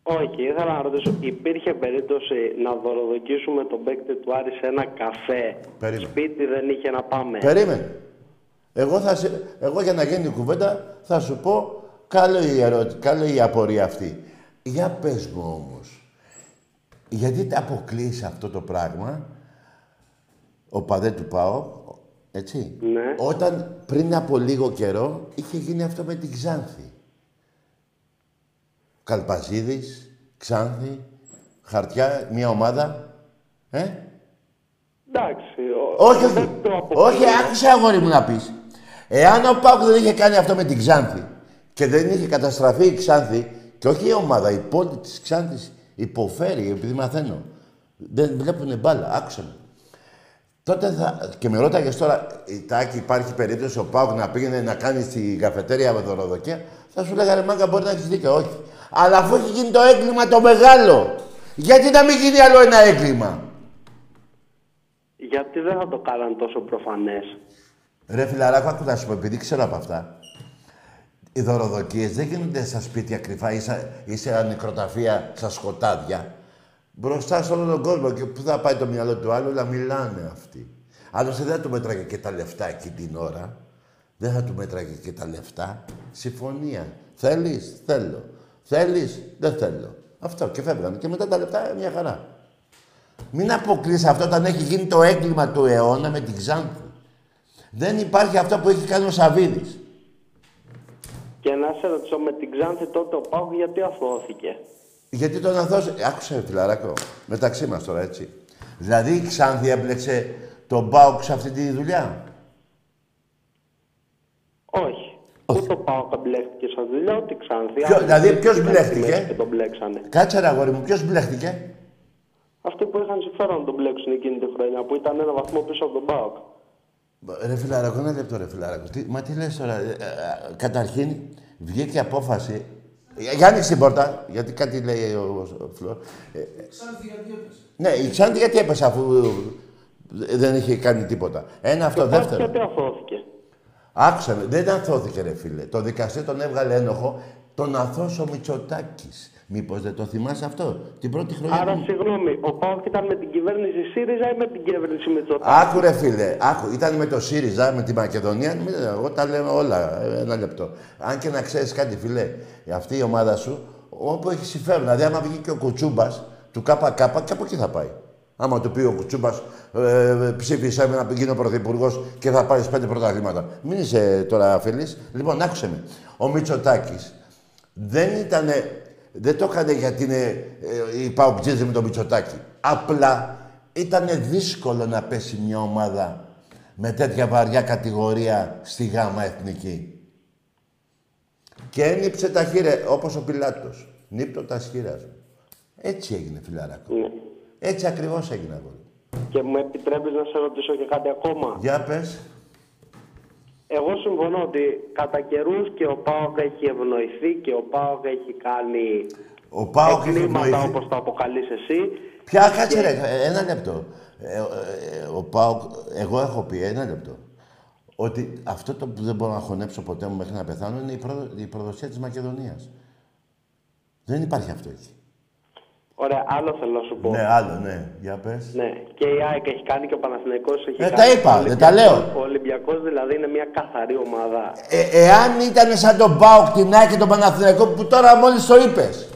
Όχι, ήθελα να ρωτήσω, υπήρχε περίπτωση να δωροδοκίσουμε τον παίκτη του Άρη σε ένα καφέ; Περίμενε. Σπίτι δεν είχε να πάμε. Περίμενε. Εγώ, θα σε, εγώ για να γίνει η κουβέντα θα σου πω καλό η, ερώτηση, καλό η απορία αυτή. Για πες μου όμως, γιατί τα αποκλείεις αυτό το πράγμα, ο παδέ του ΠΑΟ, έτσι, Ναι. όταν πριν από λίγο καιρό είχε γίνει αυτό με την Ξάνθη. Καλπαζίδης, Ξάνθη, χαρτιά, μια ομάδα, ε, Εντάξει. ο- όχι, όχι. δεν το αποκλείω. Όχι, άκουσε αγόρι μου να πεις. Εάν ο Πάουκ δεν είχε κάνει αυτό με την Ξάνθη και δεν είχε καταστραφεί η Ξάνθη και όχι η ομάδα, η πόλη της Ξάνθης υποφέρει, επειδή μαθαίνω. Δεν βλέπουν μπάλα, άκουσε με. Τότε θα... Και με ρώταγες τώρα, η Τάκη, υπάρχει περίπτωση ο Πάουκ να πήγαινε να κάνει στη καφετέρια με δωροδοκία. Θα σου λέγανε μάγκα μπορεί να έχεις δίκιο, όχι. Αλλά αφού έχει γίνει το έγκλημα το μεγάλο, γιατί να μην γίνει άλλο ένα έγκλημα; γιατί δεν θα το κάναν τόσο προφανές. Ρε φιλαράκο, άκου να σου πω, επειδή ξέρω από αυτά. Οι δωροδοκίες δεν γίνονται στα σπίτια κρυφά ή σε, ή σε νεκροταφεία, στα σκοτάδια. Μπροστά σε όλο τον κόσμο και πού θα πάει το μυαλό του άλλου, να μιλάνε αυτοί. Άλλωστε δεν θα του μέτραγε και τα λεφτά εκεί την ώρα. Δεν θα του μέτραγε και τα λεφτά. Συμφωνία. Θέλεις, θέλω. Θέλεις, δεν θέλω. Αυτό και φεύγανε. Και μετά τα λεφτά μια χαρά. Μην αποκλείς αυτό όταν έχει γίνει το έγκλημα του αιώνα με την Ξάνθη. Δεν υπάρχει αυτό που έχει κάνει ο Σαββίδης. Και να σε ρωτήσω με την Ξάνθη τότε ο Πάουκ γιατί αθώθηκε; Γιατί τον αθώσε... Άκουσε, φιλαράκο, μεταξύ μας τώρα, έτσι. Δηλαδή η Ξάνθη έμπλεξε τον Πάουκ σε αυτή τη δουλειά. Όχι. Ούτε ο Πάουκ μπλέχτηκε σαν δουλειά, ούτε η Ξάνθη. Ποιο- Άλλοι δηλαδή, πήγαν ποιος στη μπλέχτηκε; μέση Και τον μπλέξανε. Κάτσε ρε αγόρι μου, ποιος μπλέχτηκε; Αυτοί που είχαν συμφέρον να τον μπλέξουν εκείνη τη χρονιά, που ήταν ένα βαθμό πίσω από τον Πάουκ. Ρε φιλαράκο, ένα λεπτό ρε φιλαράκο. Τι, μα τι λες τώρα. ε, ε, ε, καταρχήν, βγήκε απόφαση. Ε, Για άνοιξε την πόρτα, γιατί κάτι λέει ο, ο, ο Φλόρ. Ε, Ξάνθη γιατί έπεσε. ναι, η Ξάνθη γιατί έπεσε αφού ε, δεν είχε κάνει τίποτα. Ένα αυτό, Και ο Πάουκ δεύτερο. γιατί αθώθηκε. Άκουσα με, δεν αθώθηκε ρε φίλε. Το δικαστήριο τον έβγαλε ένοχο, τον αθώσε ο Μητσοτάκης. Μήπως δεν το θυμάσαι αυτό, την πρώτη χρονιά. Άρα, του- συγγνώμη, ο Πάουκ ήταν με την κυβέρνηση ΣΥΡΙΖΑ ή με την κυβέρνηση Μητσοτάκη; Άκου ρε φίλε, άκου. Ήταν με το ΣΥΡΙΖΑ, με τη Μακεδονία. Μην- Εγώ τα λέω όλα. ε, Ένα λεπτό. Αν και να ξέρεις κάτι, φίλε, αυτή η ομάδα σου, όπου έχει συμφέρον. Δηλαδή, άμα βγει και ο Κουτσούμπας του ΚΚ, και από εκεί θα πάει. Άμα του πει ο Κουτσούμπας, ε, ψήφισε με να γίνω πρωθυπουργός και θα πάρεις πέντε πρωταθλήματα. Μην είσαι τώρα αφελής. Λοιπόν, άκουσε με. Ο Μητσοτάκης δεν ήταν. Δεν το έκανε γιατί είναι ε, η Παοκτζίδη με τον Μητσοτάκη. Απλά ήταν δύσκολο να πέσει μια ομάδα με τέτοια βαριά κατηγορία στη γάμα εθνική. Και ένιψε τα χείρα, όπως ο Πιλάτος. Νύπτω τα σχήρα σου. Έτσι έγινε, φιλαράκο. Ναι. Έτσι ακριβώς έγινε, αγόρι. Και μου επιτρέπεις να σε ρωτήσω και κάτι ακόμα; Για πες. Εγώ συμφωνώ ότι κατά καιρούς και ο Πάοκ έχει ευνοηθεί και ο Πάοκ έχει κάνει Ο Πάοκ έχει εγκλήματα ευνοηθεί. όπως το αποκαλείς εσύ. Ποια, κάτσε ρε, ένα λεπτό. Ε, ε, ε, ο Πάοκ, εγώ έχω πει, ένα λεπτό. Ότι αυτό το που δεν μπορώ να χωνέψω ποτέ μου μέχρι να πεθάνω είναι η, προδο, η προδοσία της Μακεδονίας. Δεν υπάρχει αυτό εκεί. Ωραία, άλλο θέλω να σου πω. Ναι, άλλο, ναι. Για πες. Ναι, και η ΑΕΚ έχει κάνει και ο Παναθηναϊκός έχει Ε, κάνει. τα είπα, Ο δεν τα Ολυμπιακός- λέω. Ο Ολυμπιακός δηλαδή είναι μια καθαρή ομάδα. Ε, εάν ήταν σαν τον Πάοκ, την ΑΕΚ και τον Παναθηναϊκό που τώρα μόλις το είπες,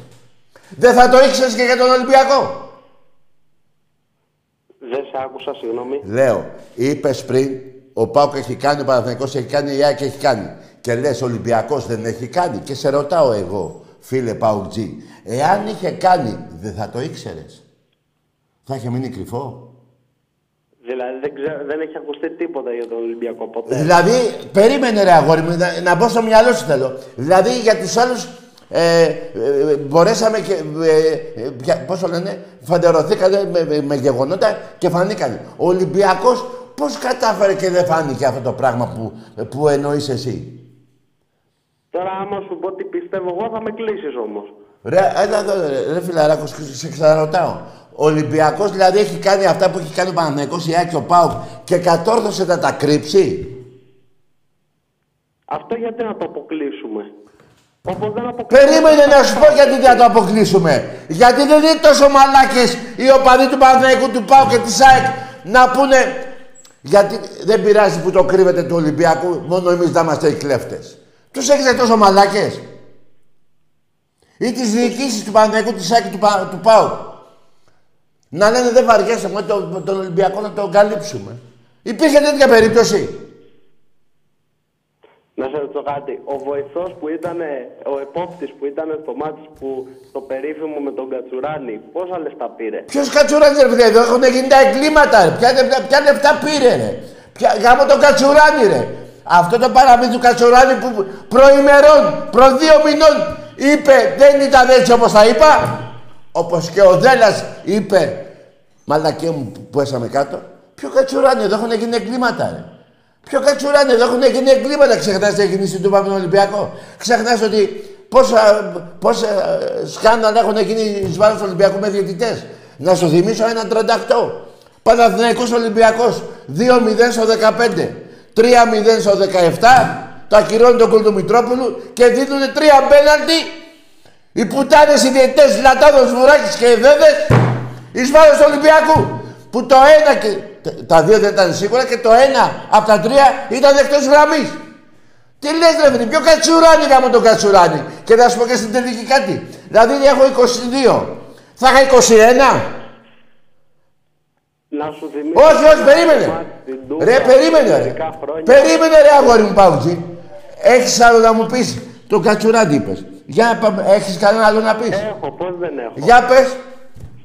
δεν θα το ήξερες και για τον Ολυμπιακό. Δεν σε άκουσα, συγγνώμη. Λέω, είπες πριν, ο Πάοκ έχει κάνει, ο Παναθηναϊκός έχει κάνει, η ΑΕΚ έχει κάνει. Και λες, ο Ολυμπιακός δεν έχει κάνει. Και σε ρωτάω εγώ, φίλε Πάουκτζή, εάν είχε κάνει, δεν θα το ήξερες. Θα είχε μείνει κρυφό. Δηλαδή δεν, ξέρω, δεν έχει ακουστεί τίποτα για τον Ολυμπιακό ποτέ. Δηλαδή, περίμενε ρε αγόρι μου, να, να μπω στο μυαλό σου θέλω. Δηλαδή, για τους άλλους, ε, ε, μπορέσαμε και, ε, ε, ποια- πώς το λένε, φαντερωθήκανε με, με, με γεγονότα και φανήκανε. Ο Ολυμπιακός πώς κατάφερε και δεν φάνηκε αυτό το πράγμα που, που εννοείς εσύ; Τώρα άμα σου πω τι πιστεύω εγώ θα με κλείσεις όμως. Ρε, έλα εδώ, ρε, ρε φιλαράκος, σε σε ξαναρωτάω. Ο Ολυμπιακός δηλαδή έχει κάνει αυτά που έχει κάνει ο Παναθηναϊκός, η ΑΕΚ και ο ΠΑΟΚ και κατόρθωσε να τα κρύψει; Αυτό γιατί να το αποκλείσουμε; Όπως δεν αποκλείσουμε... Περίμενε να σου πω γιατί δεν θα το αποκλείσουμε. Γιατί δεν είναι τόσο μαλάκες οι οπαδοί του Παναθηναϊκού, του ΠΑΟΚ και της ΑΕΚ να πούνε γιατί δεν πειράζει που το κρύβετε του Ολυμπιακού, μόνο εμείς να είμαστε οι κλέφτες. Τους έχετε τόσο μαλάκες; Ή τις διοικήσεις του Παναθηναϊκού, της ΑΕΚ και του, Πα- του ΠΑΟΚ. Να λένε δεν βαριέσαι με τον, τον Ολυμπιακό να τον καλύψουμε. Υπήρχε τέτοια περίπτωση; Να σε ρωτήσω κάτι. Ο βοηθός που ήταν, ο επόπτης που ήταν στο μάτι που το περίφημο με τον Κατσουράνη, πόσα λεφτά πήρε; Ποιος κατσουράνι, ρε παιδιά, εδώ έχουν γίνει τα εγκλήματα, ρε. Ποια, ποια, ποια λεφτά πήρε, ρε. Ποια, γάμο τον κατσουράνι, ρε. Αυτό το παραμύθι του κατσουράνι που προημερών, προ δύο μηνών είπε δεν ήταν έτσι όπως τα είπα. Όπως και ο Δέλλας είπε, μαλακέ μου που πέσαμε κάτω. Ποιο κατσουράνι, εδώ έχουν γίνει εγκλήματα, ρε. Ποιο κατσουράνι, εδώ έχουν γίνει εγκλήματα. Ξεχνάς τι έγινε στην Τούπα με τον Ολυμπιακό. Ξεχνάς ότι πόσα, πόσα σκάνδαλα έχουν γίνει εις βάρος του Ολυμπιακού με διαιτητές. Να σου θυμίσω έναν 38. Παναθηναϊκός Ολυμπιακός 2-0 στο 15. 3-0 στο 17. Το ακυρώνει τον κόλ του Μητρόπουλου και δίνουν τρία πέναλτι. Οι πουτάνες οι διαιτητές Λατάδος Βουράκης και οι Δέδες εις βάρος του Ολυμπιακού. Που το ένα και... Τα δύο δεν ήταν σίγουρα και το ένα από τα τρία ήταν εκτός γραμμής. Τι λες ρε φίλε, ποιο κατσουράνι γάμο το κατσουράνι; Και να σου πω και στην τελική κάτι. Δηλαδή έχω 22. Θα είχα 21. Να σου θυμίσω... Όχι, όχι, περίμενε. Ρε, περίμενε, ρε. Περίμενε, ρε, αγόρι μου, Παουτζή. Έχεις άλλο να μου πεις; Το κατσουράνι είπες. Για πάμε, έχεις κανένα άλλο να πεις; Έχω, πώς δεν έχω. Για πες.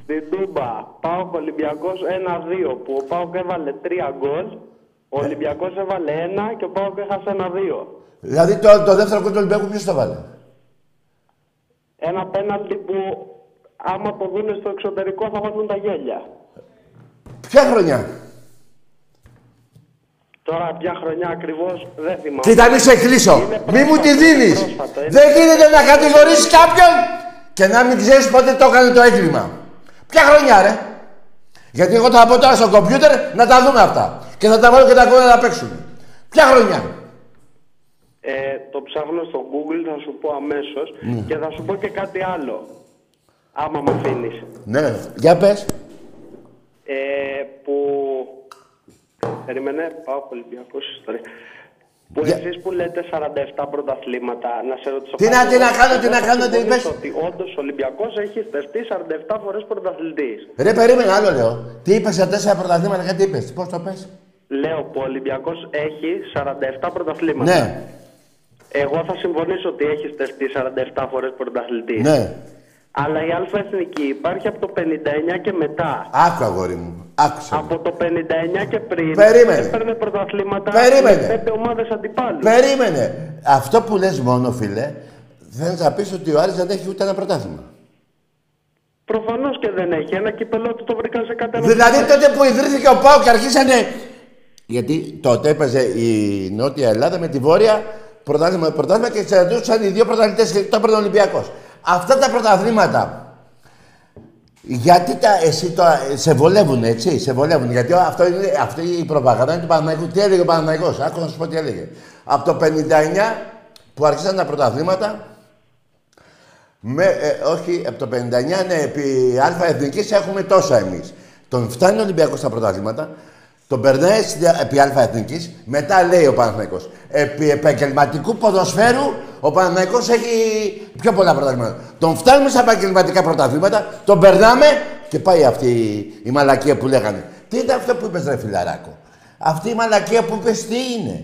Στην Τούμπα, Πάοκ Ολυμπιακός 1-2, που ο Πάοκ έβαλε 3 γκολ, ο Ολυμπιακός έβαλε 1 και ο Πάοκ έχασε 1-2. Δηλαδή το, το δεύτερο κόλ του Ολυμπιακού ποιος το βάλε; Ένα πέναλτι που άμα το δούνε στο εξωτερικό θα βάλουν τα γέλια. Ποια χρονιά; Τώρα ποια χρονιά ακριβώς δεν θυμάμαι. Κοίτα μη σε κλείσω. Είναι Μη μου τη πρόσφατο, δίνεις. είναι πρόσφατο, είναι Δεν γίνεται να κατηγορήσεις κάποιον και να μην ξέρεις πότε το έκανε το έγκλημα. Ποια χρονιά ρε; Γιατί εγώ θα πω τώρα στο κομπιούτερ να τα δούμε αυτά. Και θα τα βάλω και τα κόμματα να παίξουν. Ποια χρονιά; Ε, το ψάχνω στο Google, θα σου πω αμέσως Ναι. και θα σου πω και κάτι άλλο. Άμα με αφήνεις. Ναι, για πες. Ε, που... Περίμενε, πάω Ολυμπιακός ιστορία. Που Για- εσείς που λέτε 47 πρωταθλήματα, να σε ρωτήσω Τι να- κάτι. τι να κάνω, τι Εγώ να θα κάνω, τι συμφωνήσω είπες; Ότι όντως ο Ολυμπιακός έχει στεφτεί 47 φορές πρωταθλητής. Ρε, περίμενε άλλο λέω. Τι είπες σε τέσσερα πρωταθλήματα, κάτι είπες. Πώς το πες; Λέω που ο Ολυμπιακός έχει 47 πρωταθλήματα. Ναι, Εγώ θα συμφωνήσω ότι έχει στεφτεί 47 φορές πρωταθλητής. ναι. Αλλά η Α Εθνική υπάρχει από το 59 και μετά. Άκου αγόρι μου. Άκουσε. με. Από το 59 και πριν Περίμενε. έπαιρνε πρωταθλήματα Περίμενε. με πέντε ομάδες αντιπάλους. Περίμενε. Αυτό που λες μόνο, φίλε, θέλεις να πεις ότι ο Άρης δεν έχει ούτε ένα πρωτάθλημα. Προφανώς και δεν έχει. Ένα κυπελό του το βρήκαν σε κατένα. Δηλαδή τότε που ιδρύθηκε ο ΠΑΟ και αρχίσανε. Γιατί τότε έπαιζε η Νότια Ελλάδα με τη Βόρεια πρωτάθλημα με πρωτάθλημα και εξαρτούσαν οι δύο πρωταθλητές και το έπαιρνε ο Ολυμπιακός. Αυτά τα πρωταθλήματα. Γιατί τα, εσύ το, σε βολεύουν, έτσι, σε βολεύουν. Γιατί αυτό είναι, αυτή η προπαγάνδα είναι του Παναθηναϊκού. Τι έλεγε ο Παναθηναϊκός, άκου να σου πω τι έλεγε. Από το 59 που άρχισαν τα πρωταθλήματα, με, ε, όχι, από το 59, ναι, επί Α Εθνικής έχουμε τόσα εμείς. Τον φτάνει ο Ολυμπιακός στα πρωταθλήματα, τον περνάει στη- επί Α Εθνικής, μετά λέει ο Παναθηναϊκός. Επί επαγγελματικού ποδοσφαίρου, ο Παναθηναϊκός έχει πιο πολλά πρωταθλήματα. Τον φτάνουμε στα επαγγελματικά πρωταθλήματα, τον περνάμε και πάει αυτή η, η μαλακία που λέγανε. Τι ήταν αυτό που είπες ρε φιλαράκο; Αυτή η μαλακία που είπες τι είναι;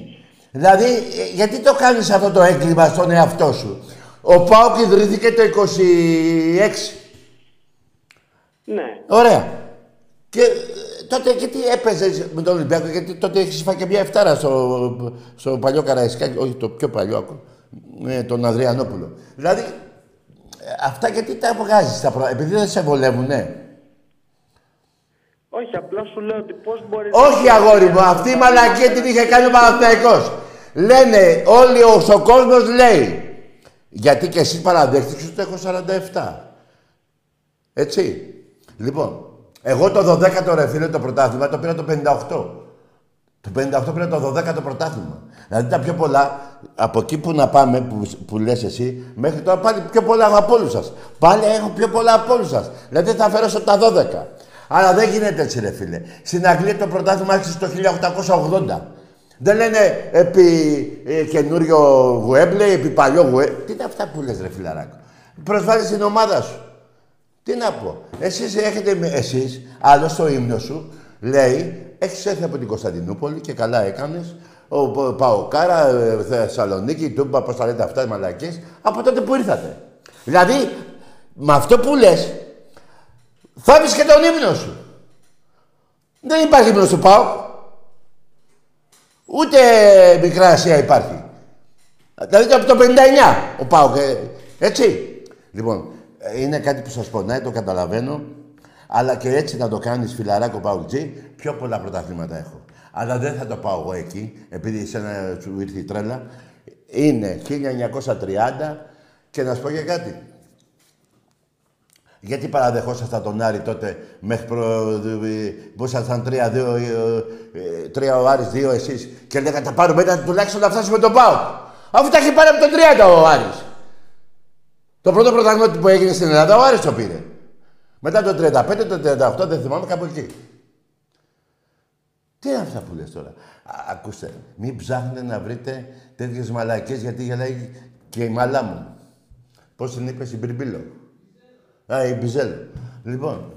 Δηλαδή, ε, γιατί το κάνεις αυτό το έγκλημα στον εαυτό σου; Ο ΠΑΟΚ ιδρύθηκε το 26. Ναι. Ωραία. Και ε, τότε γιατί έπαιζες με τον Ολυμπιακό, γιατί τότε έχεις φάει και μια εφτάρα στο, στο παλιό Καραϊσκάκι, όχι το πιο παλιό ακόμα, με τον Αδριανόπουλο. Δηλαδή, ε, αυτά γιατί τα βγάζεις τα προ... επειδή δεν σε βολεύουν, ναι. Όχι, απλά σου λέω ότι πώς μπορείς... Όχι αγόρι μου, αυτή η μαλακία την είχε κάνει ο Παναθηναϊκός. Λένε, όλοι ο, ο κόσμος λέει. Γιατί και εσύ παραδέχτηκες ότι έχω 47. Έτσι. Λοιπόν, εγώ το 12ο ρε φίλε το πρωτάθλημα το πήρα το 58. Το 58 πήρα το 12ο πρωτάθλημα. Δηλαδή τα πιο πολλά, από εκεί που να πάμε, που, που λες εσύ, μέχρι τώρα πάλι πιο πολλά από όλους σας. Πάλι έχω πιο πολλά από όλους σας. Δηλαδή θα αφαιρέσω τα 12. Αλλά δεν γίνεται έτσι ρε φίλε. Στην Αγγλία το πρωτάθλημα άρχισε το 1880. Δεν λένε επί ε, καινούριο Γουέμπλε, επί παλιό Γουέμπλε. Τι είναι αυτά που λες ρε φιλαράκο; Προσβάλλεις την ομάδα σου. Τι να πω. Εσείς έχετε, με- εσείς, άλλο στο ύμνο σου, λέει, έχεις έρθει από την Κωνσταντινούπολη και καλά έκανες. Ο ο Παοκάρα, ε, Θεσσαλονίκη, Τούμπα, πώς τα λέτε αυτά, οι μαλακίες, από τότε που ήρθατε. Δηλαδή, με αυτό που λες, θάβεις και τον ύμνο σου. Δεν υπάρχει ύμνος του ΠΑΟΚ. Ούτε Μικρά Ασία υπάρχει. Δηλαδή από το 59 ο ΠΑΟΚ, ε, έτσι. Λοιπόν, ε, είναι κάτι που σας πονάει, το καταλαβαίνω. Αλλά και έτσι να το κάνεις φιλαράκο ΠΑΟΚτζή, πιο πολλά πρωταθλήματα έχω. Αλλά δεν θα το πάω εγώ εκεί, επειδή σένα σου ήρθε η τρέλα. Είναι 1930 και να σου πω και κάτι. Γιατί παραδεχόσασταν τον Άρη τότε μέχρι προ... που ήσασταν τρία, δύο, ε, ε, τρία ο Άρης, δύο εσείς και λέγατε τα πάρουμε ένα τουλάχιστον να φτάσουμε τον Πάο. Αφού τα έχει πάρει από τον 30 ο Άρης. Το πρώτο πρωταγωνιστή που έγινε στην Ελλάδα ο Άρης το πήρε. Μετά το 35, το 38, δεν θυμάμαι κάπου εκεί. Τι είναι αυτά που λες τώρα; Α, ακούστε, μην ψάχνετε να βρείτε τέτοιες μαλακές γιατί γελάει και η μαλά μου. Πώς την είπες, η Μπριμπίλο; Α, η Μπιζέλ. Λοιπόν,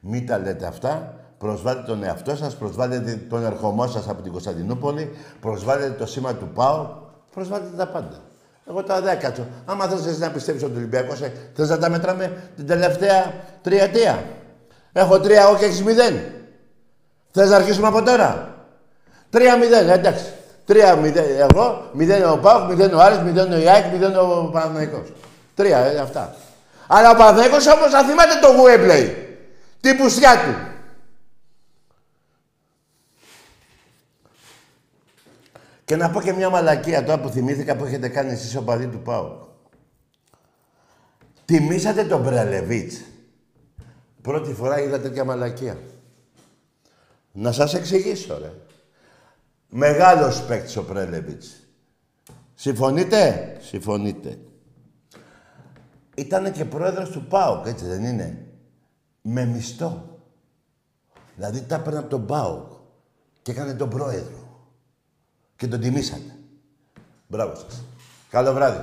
μην τα λέτε αυτά. Προσβάλλετε τον εαυτό σας, προσβάλλετε τον ερχομό σας από την Κωνσταντινούπολη, προσβάλλετε το σήμα του ΠΑΟ, προσβάλλετε τα πάντα. Εγώ τα δεν κάτσω. Άμα θες εσύ να πιστεύεις ότι ο Ολυμπιακός ε, θες να τα μετράμε την τελευταία τριετία. Έχω τρία εγώ και έχεις μηδέν. Θες να αρχίσουμε από τώρα. Τρία μηδέν, εντάξει. Τρία μηδέν εγώ, μηδέν ο Πάοκ, μηδέν ο Άρης, μηδέν ο Ιάκ, μηδέν ο Παναθηναϊκός. Τρία, ε, αυτά. Αλλά ο Παναθηναϊκός όμως θα θυμάται το Γουέμπλεϊ. Την πουσιά του. Και να πω και μια μαλακία τώρα που θυμήθηκα που έχετε κάνει εσείς ο παδί του Πάου. Τιμήσατε τον Μπρελεβίτς. Πρώτη φορά είδα τέτοια μαλακία. Να σας εξηγήσω, ρε. Μεγάλος παίκτης ο Πρέλεβιτς. Συμφωνείτε; Συμφωνείτε. Ήτανε και πρόεδρος του ΠΑΟΚ, έτσι δεν είναι; Με μισθό. Δηλαδή τα έπαιρνε από τον ΠΑΟΚ και έκανε τον πρόεδρο. Και τον τιμήσατε. Μπράβο σας. Καλό βράδυ.